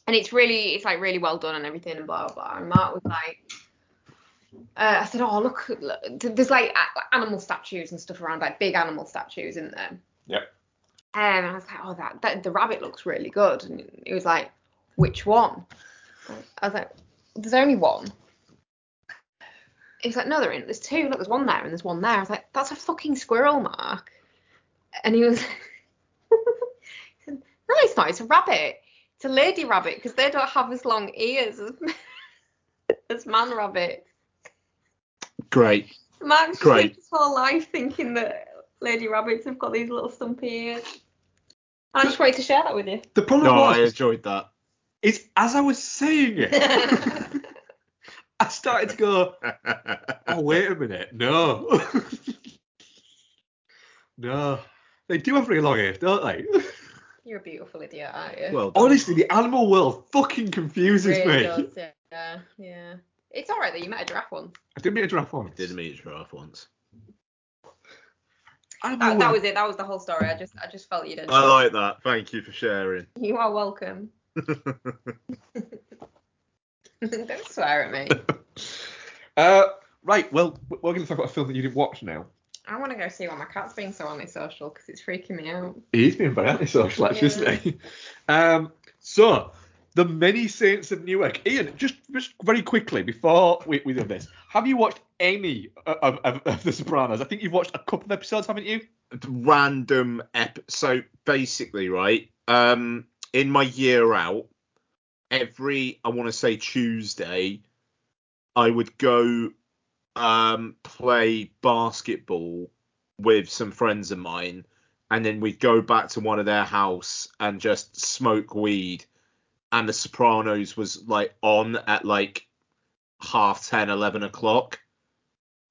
and it's really, it's like really well done and everything, and blah blah. blah. And Mark was like. Uh, I said, "Oh, look, look, there's like animal statues and stuff around, like big animal statues in there." Yep. Um, and I was like, oh, that, that the rabbit looks really good. And he was like, which one? I was like, there's only one. He was like, no, there ain't. There's two. Look, there's one there and there's one there. I was like, that's a fucking squirrel, Mark. And he was, he said, no, it's not. It's a rabbit. It's a lady rabbit because they don't have as long ears as, as man rabbit. Great. Mark's Great. lived his whole life thinking that lady rabbits have got these little stumpy ears. I just wanted to share that with you. The problem No, I was, enjoyed that. is as I was saying it, I started to go, oh, wait a minute. No. no. They do have really long ears, don't they? You're a beautiful idiot, aren't you? Well done. Honestly, the animal world fucking confuses really me. does, yeah, yeah. It's alright that you met a giraffe once. I did meet a giraffe once. I Did meet a giraffe once. That, that was it. That was the whole story. I just I just felt you'd enjoy I like that. Thank you for sharing. You are welcome. Don't swear at me. Uh, right, well, we're going to talk about a film that you didn't watch now. I want to go see why my cat's being so antisocial because it's freaking me out. He's been very antisocial, actually, Yeah. isn't he? Um, so, The Many Saints of Newark. Ian, just, just very quickly before we, we do this, have you watched any of, of, of The Sopranos? I think you've watched a couple of episodes, haven't you? Random ep. So basically, right, um, in my year out, every I want to say Tuesday, I would go um play basketball with some friends of mine, and then we'd go back to one of their house and just smoke weed. And The Sopranos was like on at like half 10, 11 o'clock.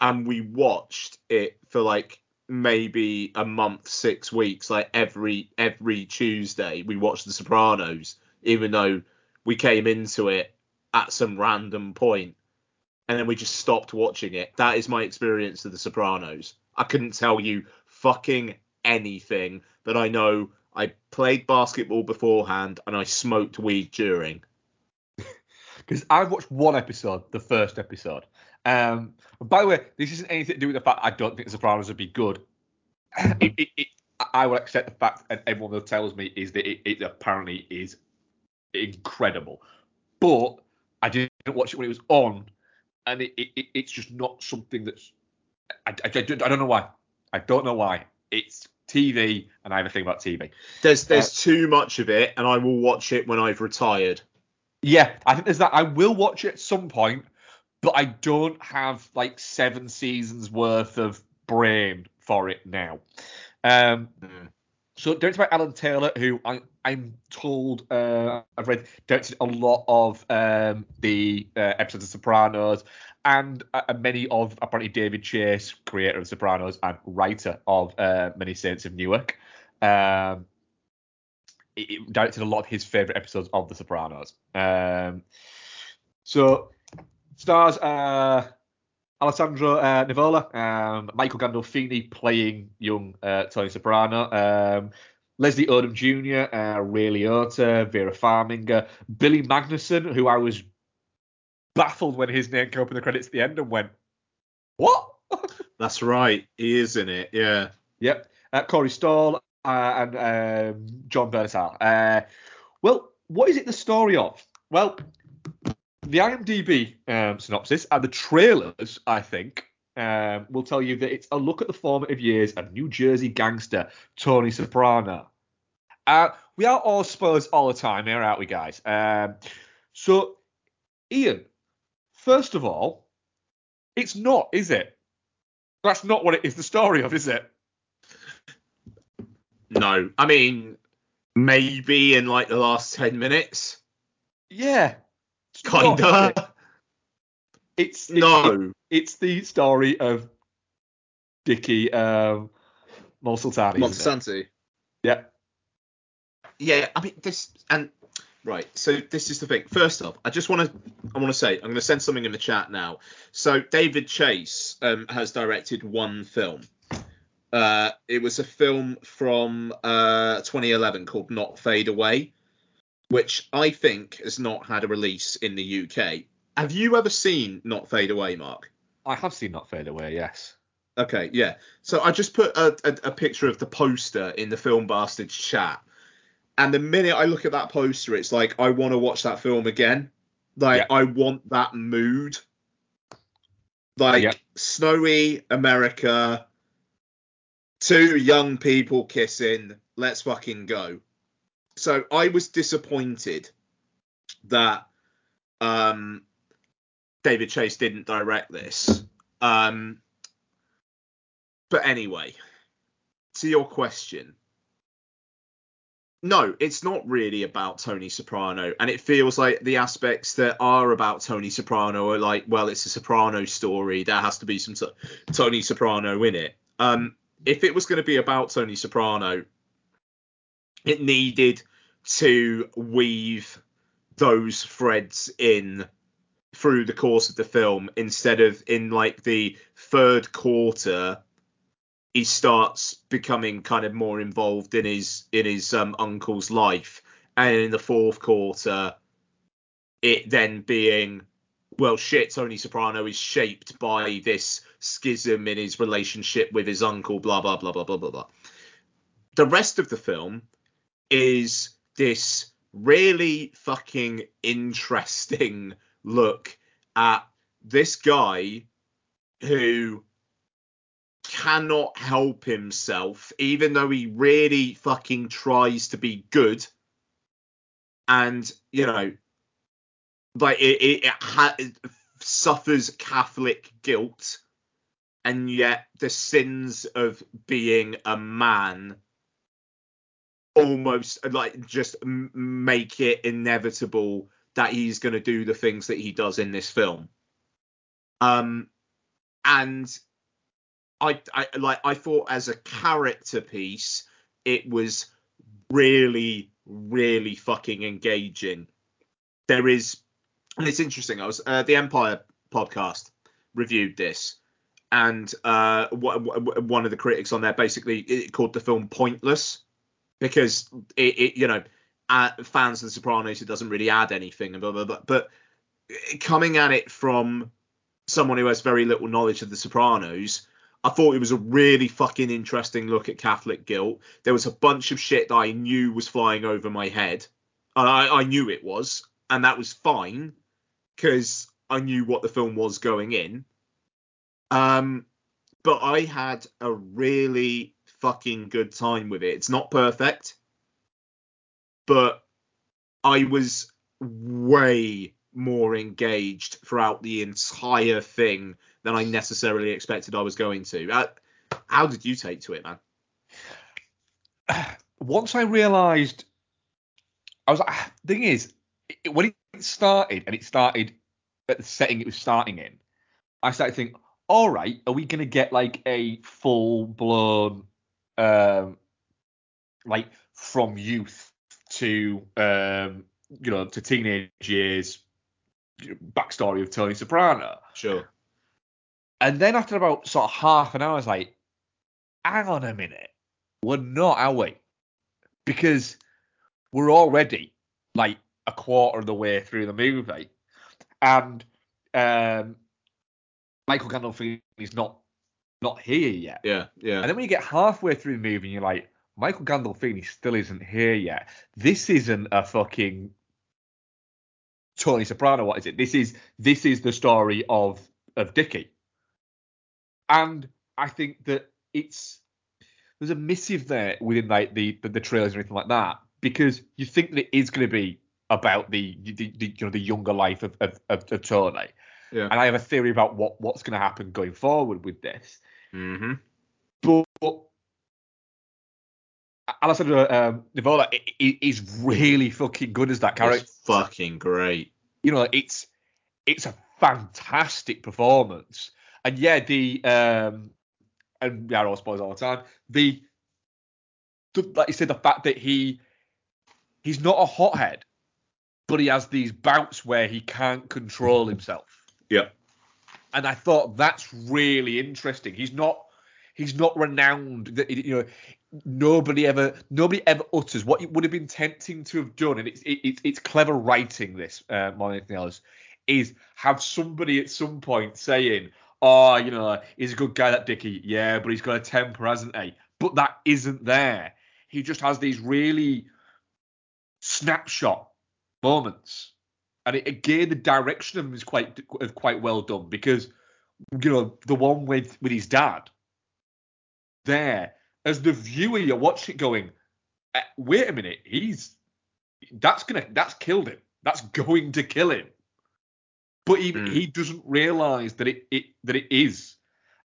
And we watched it for like maybe a month, six weeks, like every every Tuesday we watched The Sopranos, even though we came into it at some random point and then we just stopped watching it. That is my experience of The Sopranos. I couldn't tell you fucking anything, but I know I played basketball beforehand and I smoked weed during. Because I've watched one episode, the first episode. Um, by the way, this isn't anything to do with the fact I don't think The Sopranos would be good. it, it, it, I will accept the fact, and everyone that tells me is that it, it apparently is incredible. But I didn't watch it when it was on, and it, it, it- it's just not something that's. I, I, I don't I don't know why. I don't know why. It's TV, and I have a thing about TV. There's there's too much of it, and I will watch it when I've retired. Yeah, I think there's that. I will watch it at some point, but I don't have like seven seasons worth of brain for it now. Um, Mm. So directed by Alan Taylor, who I, I'm told uh, I've read directed a lot of um, the uh, episodes of Sopranos and uh, many of apparently David Chase, creator of Sopranos and writer of uh, Many Saints of Newark. Um, it, it directed a lot of his favorite episodes of The Sopranos. Um, so stars uh, Alessandro uh, Nivola, um, Michael Gandolfini playing young uh, Tony Soprano, um, Leslie Odom Jr., uh, Ray Liotta, Vera Farmiga, Billy Magnussen, who I was baffled when his name came up in the credits at the end and went, what? That's right, he is in it. Yeah. Yep. Uh, Corey Stoll uh, and um, Jon Bernthal. Uh, well, what is it the story of? Well, the IMDb um, synopsis and the trailers, I think, um, will tell you that it's a look at the formative years of New Jersey gangster Tony Soprano. Uh, we are all spoilers all the time here, aren't we, guys? Um, so, Ian, first of all, it's not, is it? That's not what it is the story of, is it? No, I mean maybe in like the last ten minutes. Yeah. It's not, it? Kinda. It's it- No. it's the story of Dicky um, Moltisanti. isn't it? Yeah. Yeah, I mean this and right. So this is the thing. First off, I just want to I want to say I'm going to send something in the chat now. So David Chase um, has directed one film. Uh, it was a film from uh, 2011 called Not Fade Away, which I think has not had a release in the UK. Have you ever seen Not Fade Away, Mark? I have seen Not Fade Away, yes. Okay, yeah. So I just put a, a, a picture of the poster in the Film Bastards chat. And the minute I look at that poster, it's like I want to watch that film again. Like Yeah. I want that mood. Like Yeah. snowy America, two young people kissing, let's fucking go. So I was disappointed that um David Chase didn't direct this. Um, but anyway, to your question. No, it's not really about Tony Soprano, and it feels like the aspects that are about Tony Soprano are like, well, it's a Soprano story. There has to be some Tony Soprano in it. Um, if it was going to be about Tony Soprano, it needed to weave those threads in through the course of the film instead of in like the third quarter he starts becoming kind of more involved in his in his um, uncle's life. And in the fourth quarter it then being well shit tony soprano is shaped by this schism in his relationship with his uncle blah blah blah blah blah blah blah. The rest of the film is this really fucking interesting look at this guy who cannot help himself, even though he really fucking tries to be good. And, you know, like it, it, it, ha- it suffers Catholic guilt, and yet the sins of being a man almost like just make it inevitable that he's going to do the things that he does in this film. Um, and I, I like I thought as a character piece, it was really, really fucking engaging. There is, and it's interesting. I was uh, the Empire podcast reviewed this, and uh, w- w- one of the critics on there basically it called the film pointless because it, it you know, uh, fans of The Sopranos, it doesn't really add anything and blah blah blah. But coming at it from someone who has very little knowledge of The Sopranos, I thought it was a really fucking interesting look at Catholic guilt. There was a bunch of shit that I knew was flying over my head, and I, I knew it was, and that was fine because I knew what the film was going in. Um, but I had a really fucking good time with it. It's not perfect, but I was way more engaged throughout the entire thing than I necessarily expected I was going to. How did you take to it, man? Once I realised, I was like, thing is, it, when it started and it started at the setting it was starting in, I started to think, all right, are we gonna get like a full blown, um, like from youth to um, you know, to teenage years backstory of Tony Soprano? Sure. And then after about sort of half an hour, I was like, hang on a minute. We're not, are we? Because we're already like a quarter of the way through the movie. And um, Michael Gandolfini is not not here yet. Yeah, yeah. And then when you get halfway through the movie and you're like, Michael Gandolfini still isn't here yet. This isn't a fucking Tony Soprano. What is it? This is this is the story of of Dickie. And I think that it's there's a missive there within like the the, the trailers and everything like that because you think that it is going to be about the, the, the you know the younger life of of, of, of Tony. Yeah. And I have a theory about what what's going to happen going forward with this. Mm-hmm. But, but Alessandro um, Nivola is really fucking good as that character. It's fucking great. You know, it's it's a fantastic performance. And yeah, the um and yeah, I don't spoil all the time. The, the like you said, the fact that he he's not a hothead, but he has these bouts where he can't control himself. Yeah. And I thought that's really interesting. He's not he's not renowned that you know nobody ever nobody ever utters what it would have been tempting to have done and it's it, it's clever writing this uh, more than anything else is have somebody at some point saying oh you know he's a good guy that Dickie. Yeah but he's got a temper hasn't he? But that isn't there. He just has these really snapshot moments and it, again the direction of him is quite quite well done because you know the one with with his dad there as the viewer you're watching it going "Uh, wait a minute he's that's gonna that's killed him that's going to kill him but he Mm. he doesn't realise that it, it that it is.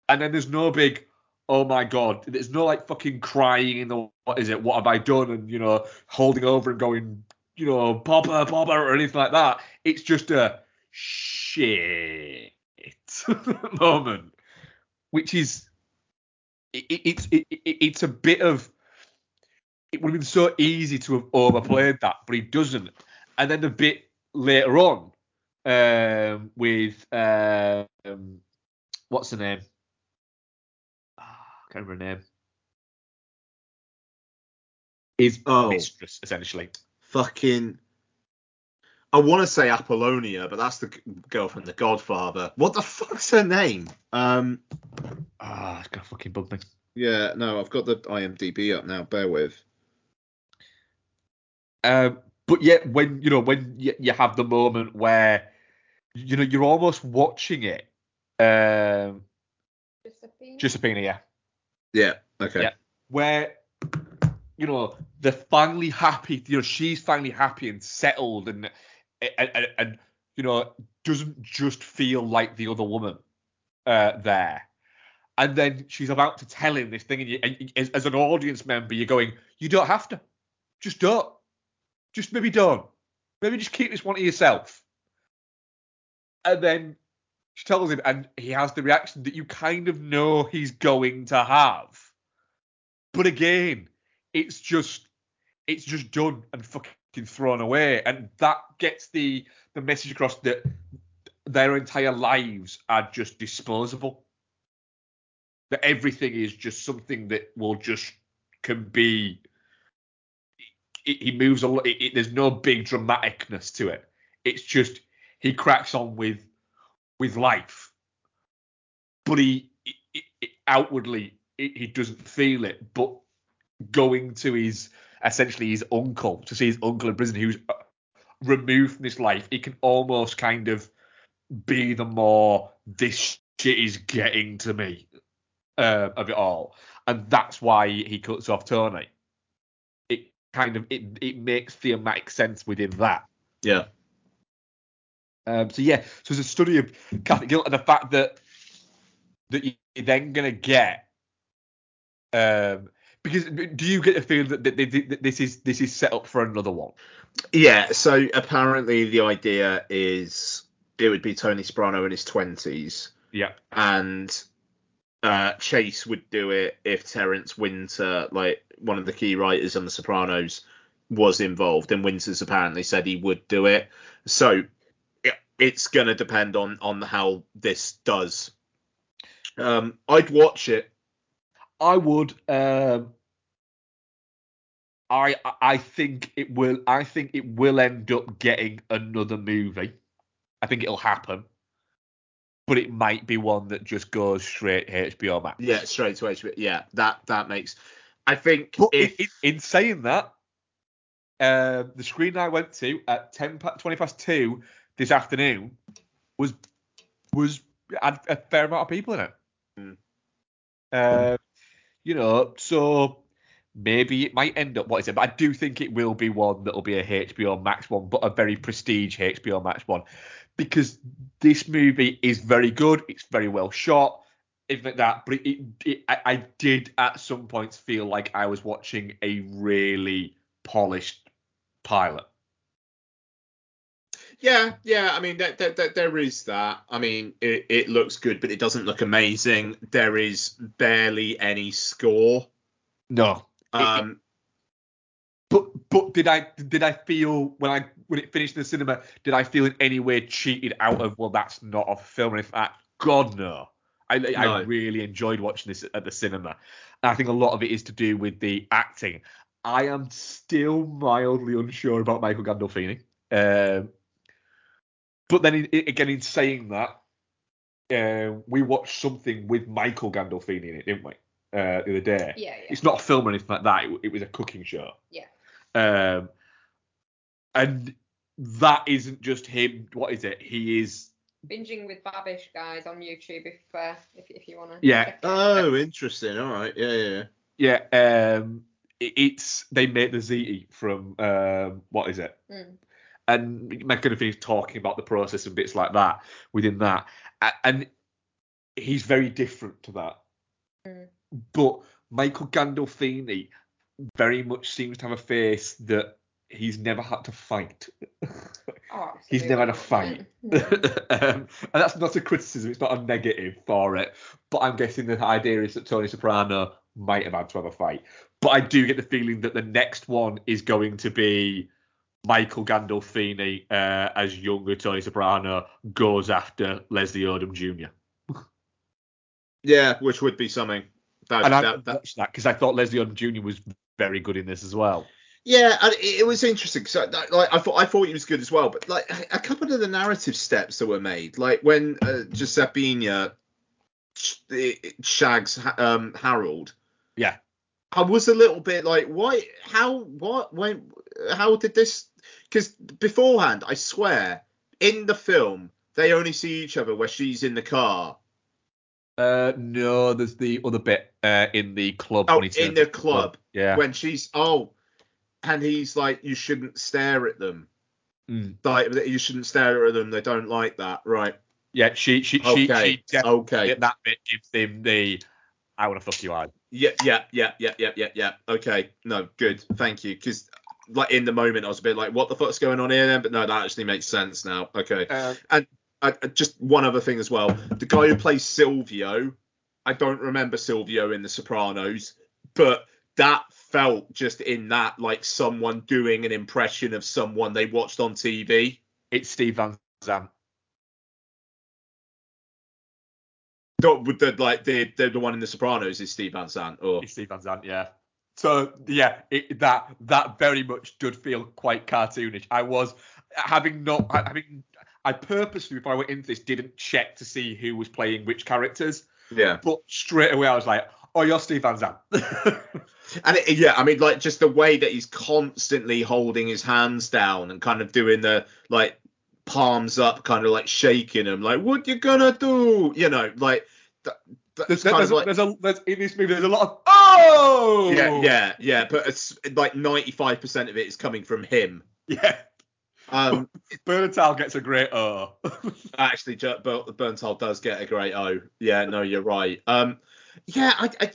And then there's no big, oh my god, there's no like fucking crying in the what is it? What have I done? And you know, holding over and going, you know, Papa, Papa, or anything like that. It's just a shit moment, which is it, it, it's it, it, it's a bit of it would have been so easy to have overplayed that, but he doesn't. And then a bit later on um, with um, what's the name? Ah, I can't remember her name. His Oh. mistress, essentially. Fucking. I want to say Apollonia, but that's the girl from The Godfather. What the fuck's her name? Um. Ah, it's gonna fucking bug me. Yeah, no, I've got the IMDb up now. Bear with. Um, but yet, when you know, when you, you have the moment where you know you're almost watching it, um, Josephine? Josephina, yeah, Yeah. Okay. Yeah. where you know they're finally happy. You know, she's finally happy and settled, and and, and, and you know doesn't just feel like the other woman uh, there. And then she's about to tell him this thing, and, you, and as, as an audience member, you're going, "You don't have to, just don't, just maybe don't, maybe just keep this one to yourself." And then she tells him, and he has the reaction that you kind of know he's going to have. But again, it's just it's just done and fucking thrown away, and that gets the the message across that their entire lives are just disposable. That everything is just something that will just can be. He moves a lot. It, it- there's no big dramaticness to it. It's just he cracks on with with life, but he, outwardly he doesn't feel it. But going to his essentially his uncle to see his uncle in prison, who's uh, removed from this life, It can almost kind of be the more this shit is getting to me uh, of it all, and that's why he cuts off Tony. It kind of it it makes thematic sense within that. Yeah. Um, so yeah, so it's a study of Catholic guilt and the fact that that you're then gonna get. Um, because do you get the feeling that this is this is set up for another one? Yeah. So apparently the idea is it would be Tony Soprano in his twenties, Yeah. and uh, Chase would do it if Terrence Winter, like one of the key writers on The Sopranos, was involved, and Winter's apparently said he would do it. So it, it's gonna depend on on how this does. Um, I'd watch it. I would. Um, I I think it will. I think it will end up getting another movie. I think it'll happen, but it might be one that just goes straight HBO Max. Yeah, straight to HBO. Yeah, that that makes. I think But in, if in, in saying that, um, the screen I went to at 10, pa- 20 past two this afternoon was was had a fair amount of people in it. Mm. Uh, you know, so maybe it might end up what is it, but I do think it will be one that'll be a HBO Max one, but a very prestige HBO Max one, because this movie is very good. It's very well shot. Everything like that, but it, it I, I did at some points feel like I was watching a really polished pilot. Yeah, yeah. I mean, there, there, there, there is that. I mean, it, it looks good, but it doesn't look amazing. There is barely any score. No, Um, but but did I did I feel when I when it finished in the cinema did I feel in any way cheated out of well that's not a film in fact God no I I really enjoyed watching this at the cinema and I think a lot of it is to do with the acting I am still mildly unsure about Michael Gandolfini um, but then in, in- again in saying that uh, we watched something with Michael Gandolfini in it didn't we uh, the other day Yeah, yeah. it's not a film or anything like that it, it was a cooking show Yeah. um, and that isn't just him. What is it? He is. Binging with Babish guys on YouTube if uh, if, if you want to. Yeah. oh, interesting. All right. Yeah, yeah. yeah. Yeah. Um. it- It's they made the ziti from um. What is it? Mm. And is talking about the process and bits like that within that, and he's very different to that. Mm. But Michael Gandolfini very much seems to have a face that he's never had to fight. Oh, He's never had a fight. not. um, and that's not a criticism, it's not a negative for it. But I'm guessing the idea is that Tony Soprano might have had to have a fight. But I do get the feeling that the next one is going to be Michael Gandolfini uh, as younger Tony Soprano goes after Leslie Odom Jr. Yeah, which would be something. That, And I that, that, that because I thought Leslie Odom Jr. was very good in this as well. Yeah, and it, it was interesting. So, like, I thought I thought he was good as well, but like a couple of the narrative steps that were made, like when uh, Giuseppina sh- shags um, Harold, Yeah. I was a little bit like, why? How? What? When? How did this? Because beforehand, I swear, in the film, they only see each other where she's in the car. Uh, no, there's the other bit uh, in the club. Oh, when he in the to club. Yeah. When she's oh, and he's like, you shouldn't stare at them. Mm. Like you shouldn't stare at them. They don't like that, right? Yeah, she she she, Okay, she definitely okay. that bit gives him the I want to fuck you eyes. Yeah, yeah, yeah, yeah, yeah, yeah, yeah. Okay, no, good, thank you. Because like in the moment, I was a bit like, what the fuck's going on here? Then, but no, that actually makes sense now. Okay, and uh, uh, just one other thing as well. The guy who plays Silvio, I don't remember Silvio in The Sopranos, but that felt just in that like someone doing an impression of someone they watched on TV. It's Steve Van Zandt. The like the, the the one in The Sopranos is Steve Van Zandt. Or It's Steve Van Zandt, yeah. So yeah, it, that that very much did feel quite cartoonish. I was having not having I purposely before I went into this didn't check to see who was playing which characters, yeah. but straight away I was like, oh, you're Steve Van Zandt. And it, yeah, I mean, like just the way that he's constantly holding his hands down and kind of doing the like palms up, kind of like shaking them, like "What you gonna do?" You know, like th- th- there's, there's, like there's a there's in this movie there's a lot of oh yeah, yeah, yeah, but it's like 95% of it is coming from him. yeah. Um, Bernthal gets a great oh. actually, Bernthal does get a great O. Yeah, no, you're right. Um, yeah, I, I,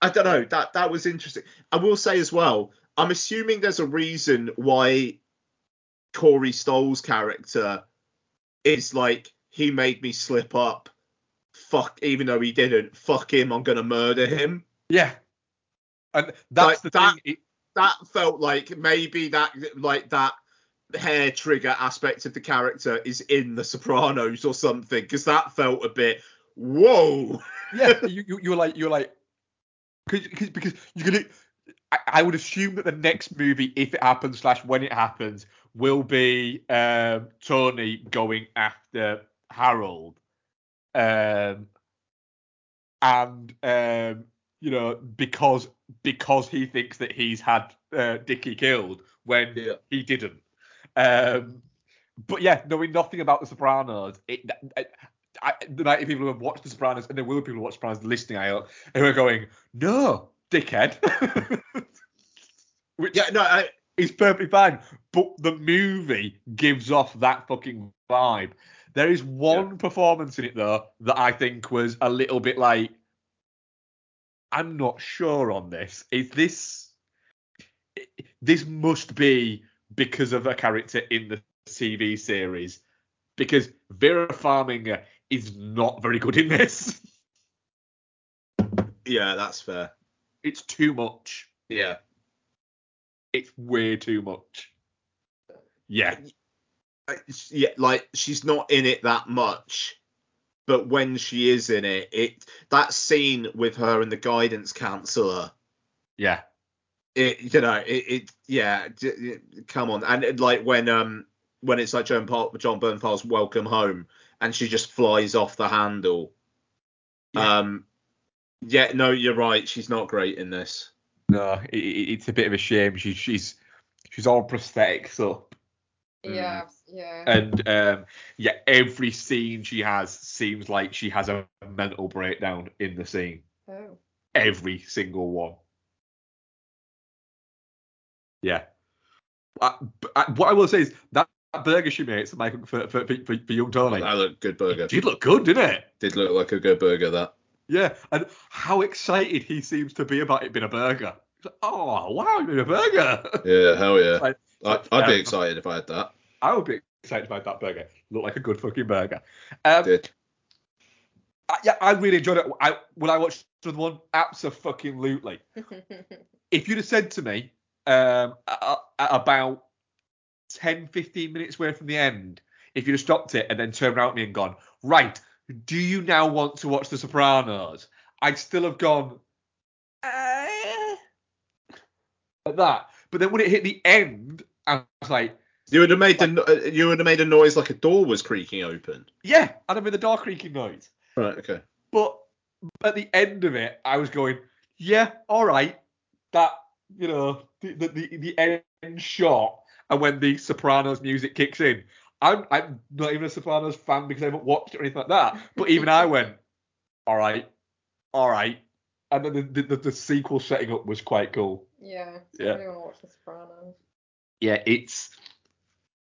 I don't know. That that was interesting. I will say as well. I'm assuming there's a reason why Corey Stoll's character is like he made me slip up. Fuck, even though he didn't. Fuck him. I'm gonna murder him. yeah. And that's Like, the that- thing. That felt like maybe that like that hair trigger aspect of the character is in The Sopranos or something because that felt a bit whoa. yeah, you, you you're like you're like cause, cause, because you're gonna. I, I would assume that the next movie, if it happens slash when it happens, will be um, Tony going after Harold, um, and um, you know because because he thinks that he's had uh, Dickie killed when Yeah. he didn't. Um, but yeah, knowing nothing about The Sopranos, it, I, I, there might be people who have watched The Sopranos, and there will be people who watch Sopranos listening, I hope, who are going, no, dickhead. Which Yeah, no, I, is perfectly fine. But the movie gives off that fucking vibe. There is one performance in it, though, that I think was a little bit like, I'm not sure on this. Is this. This must be because of a character in the TV series. Because Vera Farmiga is not very good in this. yeah, that's fair. It's too much. Yeah. It's way too much. Yeah. Yeah, like she's not in it that much, but when she is in it, it that scene with her and the guidance counselor, Yeah. it you know, it, it yeah, j- come on, and it, like when um when it's like John Paul, Jon Bernthal's Welcome Home, and she just flies off the handle. Yeah. Um, yeah, no, you're right. She's not great in this. No, it, it- it's a bit of a shame. She, she's she's all prosthetics up, Yeah, mm. yeah. and um, yeah, every scene she has seems like she has a mental breakdown in the scene. oh. Every single one. Yeah. Uh, I, I, uh, what I will say is that burger she makes for Michael for for, for, for young Tony, That looked good burger. did look good, didn't it? Did look like a good burger. That. Yeah, and how excited he seems to be about it being a burger. Like, oh wow, you made a burger. Yeah, hell yeah. Like, I, I'd be excited if I had that. I would be excited about that burger. Looked like a good fucking burger. Um, Did. I, yeah, I really enjoyed it. I when I watched the one, absolutely. If you'd have said to me um, a- a- about 10, 15 minutes away from the end, if you'd have stopped it and then turned around at me and gone, right, do you now want to watch The Sopranos? I'd still have gone, eh, like that. But then when it hit the end, I was like, You would have made the no- uh, you would have made a noise like a door was creaking open. yeah, I'd have been the door creaking noise. Right. Okay. But at the end of it, I was going, yeah, all right. That you know, the the the, the end shot, and when the Sopranos music kicks in, I'm I'm not even a Sopranos fan because I haven't watched it or anything like that. But even I went, all right, all right. And then the, the, the sequel setting up was quite cool. yeah. Yeah. I really want to watch The Sopranos. Yeah, it's.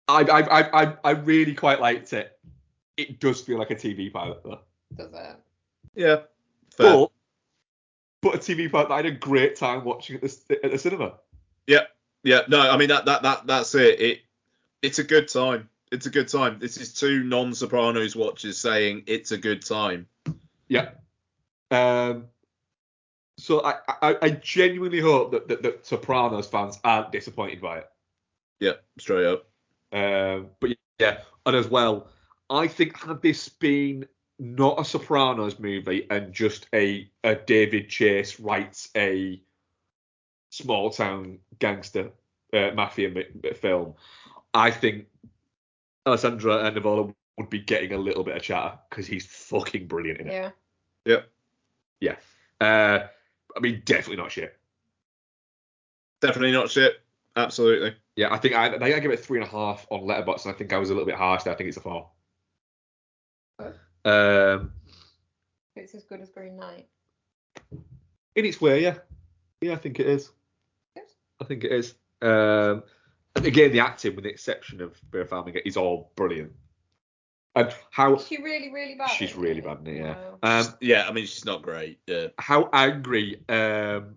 I I I I, I really quite liked it. It does feel like a TV pilot though. Does it? Yeah. Fair. But but a TV pilot that I had a great time watching at the at the cinema. Yeah. Yeah. No, I mean that that that that's it. It it's a good time. It's a good time. This is two non-Sopranos watchers saying it's a good time. Yeah. Um. So I, I, I genuinely hope that, that, that Sopranos fans aren't disappointed by it. Yeah, straight up. Um. But yeah, and as well, I think had this been not a Sopranos movie and just a a David Chase writes a small town gangster uh, mafia mi- film, I think Alessandro and Nivola would be getting a little bit of chatter because he's fucking brilliant in it. Yeah. Yep. Yeah. Uh, I mean, definitely not shit. Definitely not shit. Absolutely. Yeah, I think I, I think I give it three and a half on Letterboxd, and I think I was a little bit harsh there. I think it's a four. Um, It's as good as Green Knight. in its way, yeah, yeah, I think it is. Good. I think it is. Um, and again, the acting, with the exception of Vera Farmiga, is all brilliant. And how Is she really, really bad? she's really it? bad in it, yeah. Wow. Um, Yeah, I mean she's not great. Yeah. how angry um,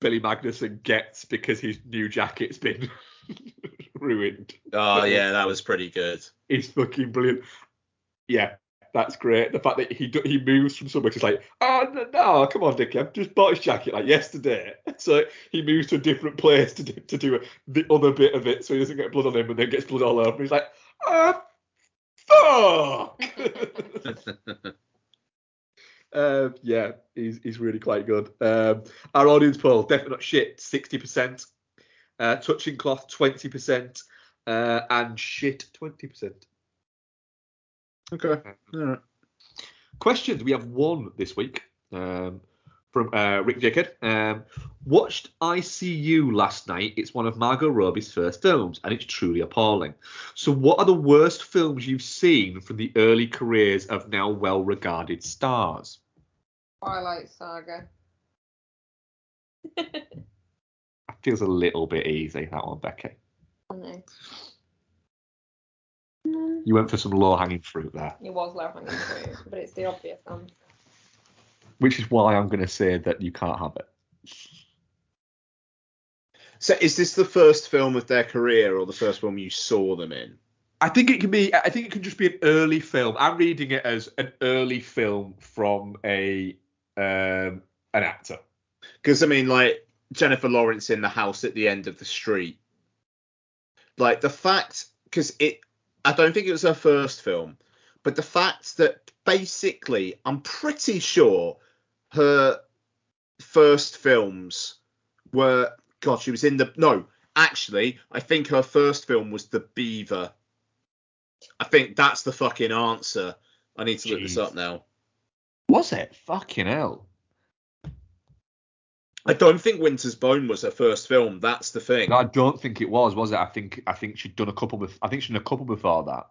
Billy Magnussen gets because his new jacket's been ruined. Oh yeah, that was pretty good. It's fucking brilliant. Yeah, that's great. The fact that he he moves from somewhere to like, oh no, no, come on, Dickie, I've just bought his jacket like yesterday. So he moves to a different place to do, to do the other bit of it, so he doesn't get blood on him, and then gets blood all over. He's like, ah, fuck. Um, yeah, he's he's really quite good. Um, our audience poll, definitely not shit, sixty percent. Uh, touching cloth, twenty percent, uh, and shit, twenty percent. Okay. All right. Questions. We have one this week um, from uh, Rick Jacob. Um, watched ICU last night. It's one of Margot Robbie's first films, and it's truly appalling. So, what are the worst films you've seen from the early careers of now well-regarded stars? Twilight Saga. That feels a little bit easy that one, Becky. I know. You went for some low-hanging fruit there, It was low hanging fruit, but it's the obvious answer. which is why I'm going to say that you can't have it. So is this the first film of their career or the first film you saw them in? I think it can be. I think it can just be an early film. I'm reading it as an early film from a um, an actor. Because I mean, like Jennifer Lawrence in the house at the end of the street. Like the fact, because it, I don't think it was her first film, but the fact that basically, I'm pretty sure her first films were. God, she was in the no. Actually, I think her first film was The Beaver. I think that's the fucking answer. I need to look this up now. Was it? Fucking hell. I don't think Winter's Bone was her first film. That's the thing. I don't think it was. Was it? I think. I think she'd done a couple. Bef- I think she'd done a couple before that.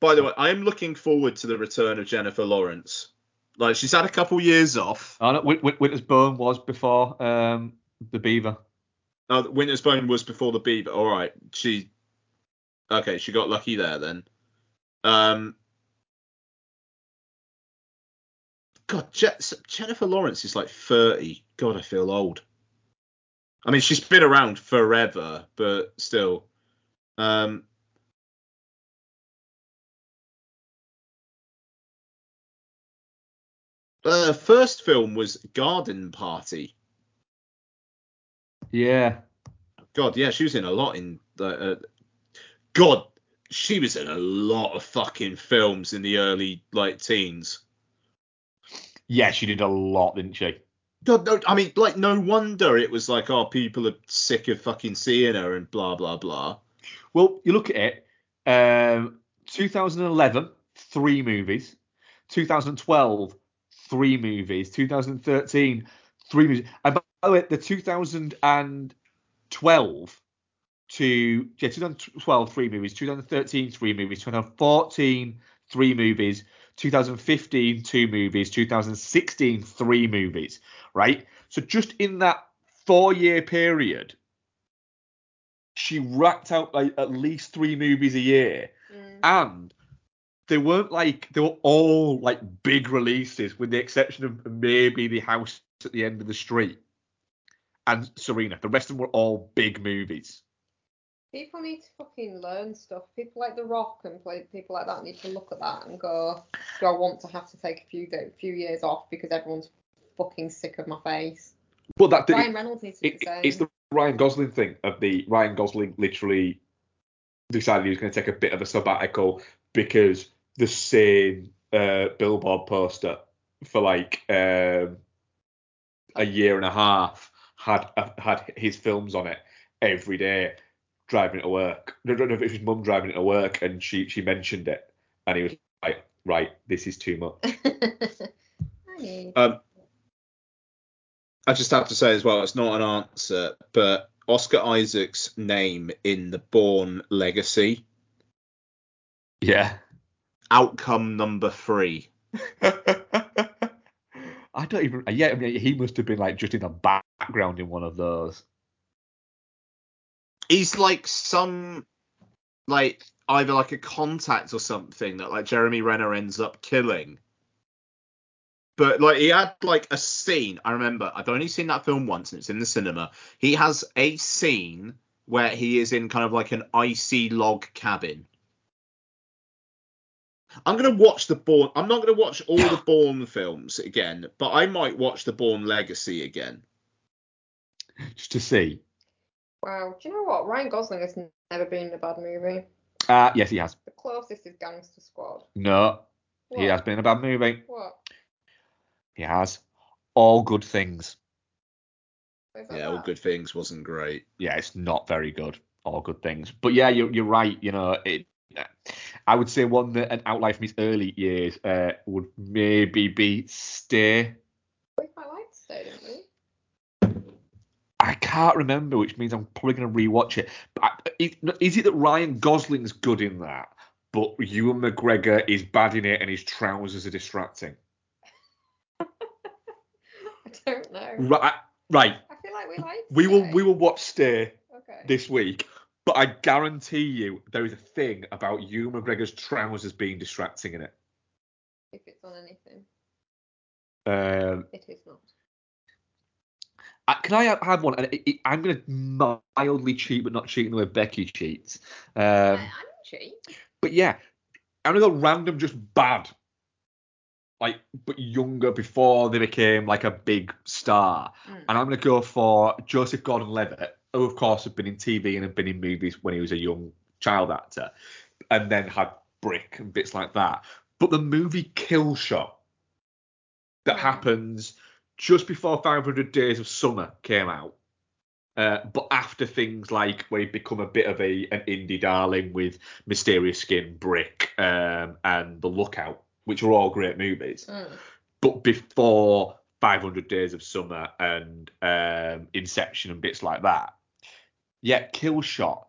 By the way, I am looking forward to the return of Jennifer Lawrence. Like she's had a couple years off. Oh, no, Win- Win- Winter's Bone was before um, the Beaver. Oh, Winter's Bone was before the Beaver. All right, she. Okay, she got lucky there then. Um. God, Je- Jennifer Lawrence is like 30. God, I feel old. I mean, she's been around forever, but still. Um. Uh, first film was Garden Party. Yeah. God, yeah, she was in a lot in the. Uh, God, she was in a lot of fucking films in the early like teens. Yeah, she did a lot, didn't she? God, no, I mean, like, no wonder it was like, oh, people are sick of fucking seeing her and blah blah blah. Well, you look at it. Um, 2011, three movies. 2012, three movies. 2013, three movies. And by the way, the 2012 to yeah, 2012, three movies. 2013, three movies. 2014, three movies. 2015, two movies. 2016, three movies. Right. So just in that four-year period, she racked out like at least three movies a year, Mm. and they weren't like they were all like big releases, with the exception of maybe The House at the End of the Street and Serena. The rest of them were all big movies. People need to fucking learn stuff. People like The Rock and play, people like that need to look at that and go, do I want to have to take a few day, few years off because everyone's fucking sick of my face? But that Ryan Reynolds needs to it, the same. it's the Ryan Gosling thing of the Ryan Gosling literally decided he was going to take a bit of a sabbatical because the same uh, billboard poster for like um, a year and a half had uh, had his films on it every day driving it to work. I don't know if it was his mum driving it to work and she she mentioned it and he was like, right, this is too much. Um, I just have to say as well, it's not an answer, but Oscar Isaac's name in the Bourne Legacy, Yeah. outcome number three. I don't even. Yeah, I mean, he must have been like just in the background in one of those. He's like some, like either like a contact or something that like Jeremy Renner ends up killing. But like he had like a scene. I remember I've only seen that film once and it's in the cinema. He has a scene where he is in kind of like an icy log cabin. I'm gonna watch the Bourne. I'm not gonna watch all the Bourne films again, but I might watch the Bourne Legacy again. Just to see. Wow. Do you know what? Ryan Gosling has never been in a bad movie. Uh, yes, he has. The closest is Gangster Squad. No, What? he has been in a bad movie. What? He has. All good things. Is that Yeah, all that? good things wasn't great. Yeah, it's not very good. All good things. But yeah, you're you're right. You know, it. I would say one that an outlier from his early years uh, would maybe be Stay. We quite liked Stay, didn't we? I can't remember, which means I'm probably going to rewatch it. But is, is it that Ryan Gosling's good in that, but Ewan McGregor is bad in it and his trousers are distracting? I don't know. Right, right. I feel like we liked We will we will watch Stay Okay. this week, but I guarantee you there is a thing about Ewan McGregor's trousers being distracting in it. If it's on anything, Um, it is not. I- can I have- one? And it, it, I'm going to mildly cheat, but not cheating the way Becky cheats. Um, I, I cheat. But yeah, I'm gonna go random, just bad. Like, but younger before they became like a big star. Mm. And I'm gonna go for Joseph Gordon-Levitt, who of course had been in TV and had been in movies when he was a young child actor, and then had Brick and bits like that. But the movie Kill Shot that Mm. happens just before 500 Days of Summer came out. Uh, but after things like where he become a bit of a an indie darling with Mysterious Skin, Brick, um, and The Lookout, which were all great movies. Mm. But before 500 Days of Summer and um, Inception and bits like that, yeah, Kill Shot.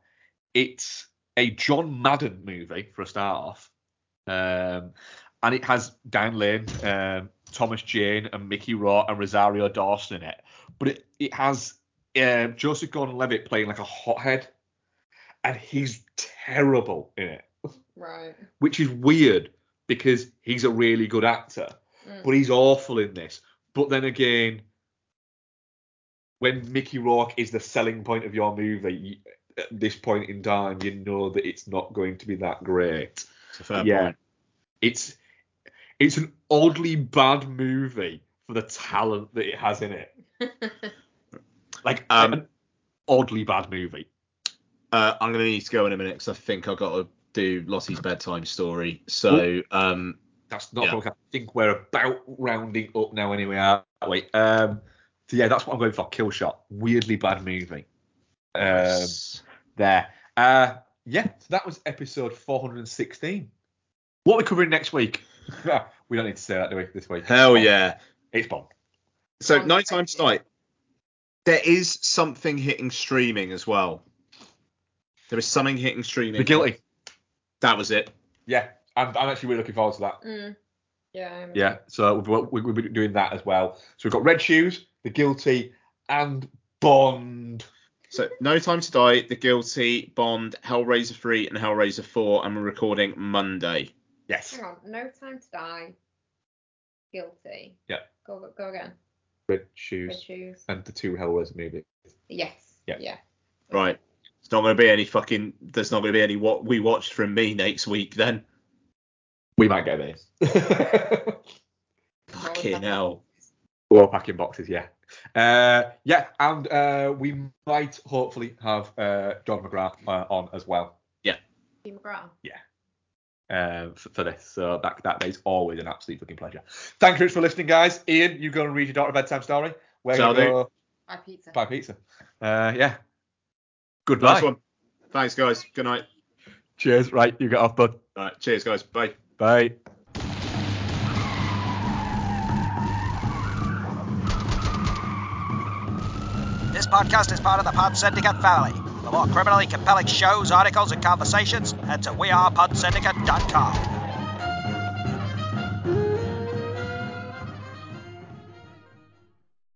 It's a John Madden movie for a start off, um, and it has Diane Lane, um, Thomas Jane and Mickey Rourke and Rosario Dawson in it, but it it has uh, Joseph Gordon-Levitt playing like a hothead, and he's terrible in it, Right. which is weird because he's a really good actor, Mm. but he's awful in this. But then again, when Mickey Rourke is the selling point of your movie, you, at this point in time, you know that it's not going to be that great. It's a fair yeah, point. it's it's an oddly bad movie for the talent that it has in it. Like Um, an oddly bad movie. Uh, I'm gonna need to go in a minute because I think I've got to do Lottie's bedtime story. So um, That's not. yeah. I think we're about rounding up now. Anyway, aren't we? Um, so yeah, that's what I'm going for. Kill Shot. Weirdly bad movie. Um, there. Uh, yeah, so that was episode 416. What are we covering next week? we don't need to say that, do we? This week. hell Bond. yeah. It's Bond. So Bond night time crazy. tonight. There is something hitting streaming as well. There is something hitting streaming. The Guilty. That was it. Yeah, I'm, I'm actually really looking forward to that. Mm. Yeah. I'm- Yeah, so we've, we've been doing that as well. So we've got Red Shoes, The Guilty, and Bond. So No Time to Die, The Guilty, Bond, Hellraiser 3, and Hellraiser 4, and we're recording Monday. Yes. Hang on. No time to die. Guilty. Yeah. Go go again. Red Red Shoes shoes. and the two Hellraiser movies. Yes. Yeah. Yeah. Right. It's not going to be any fucking. There's not going to be any what we watched from me next week then. We might get this. Fucking hell. or packing boxes, yeah. Uh, yeah, and uh, we might hopefully have uh, John McGrath uh, on as well Yeah. Steve McGrath. Uh, for, for this. So that that is always an absolute fucking pleasure. Thank you for listening, guys. Ian, you go and read your daughter bedtime story. We're Shall gonna do. go Buy pizza. buy pizza. Uh, yeah. Goodbye. Nice one. Thanks, guys. Good night. Cheers. Right, you get off, bud. All right. Cheers, guys. Bye. Bye. This podcast is part of the Pod Syndicate family. For more criminally compelling shows, articles, and conversations, head to wearePodsyndicate.com.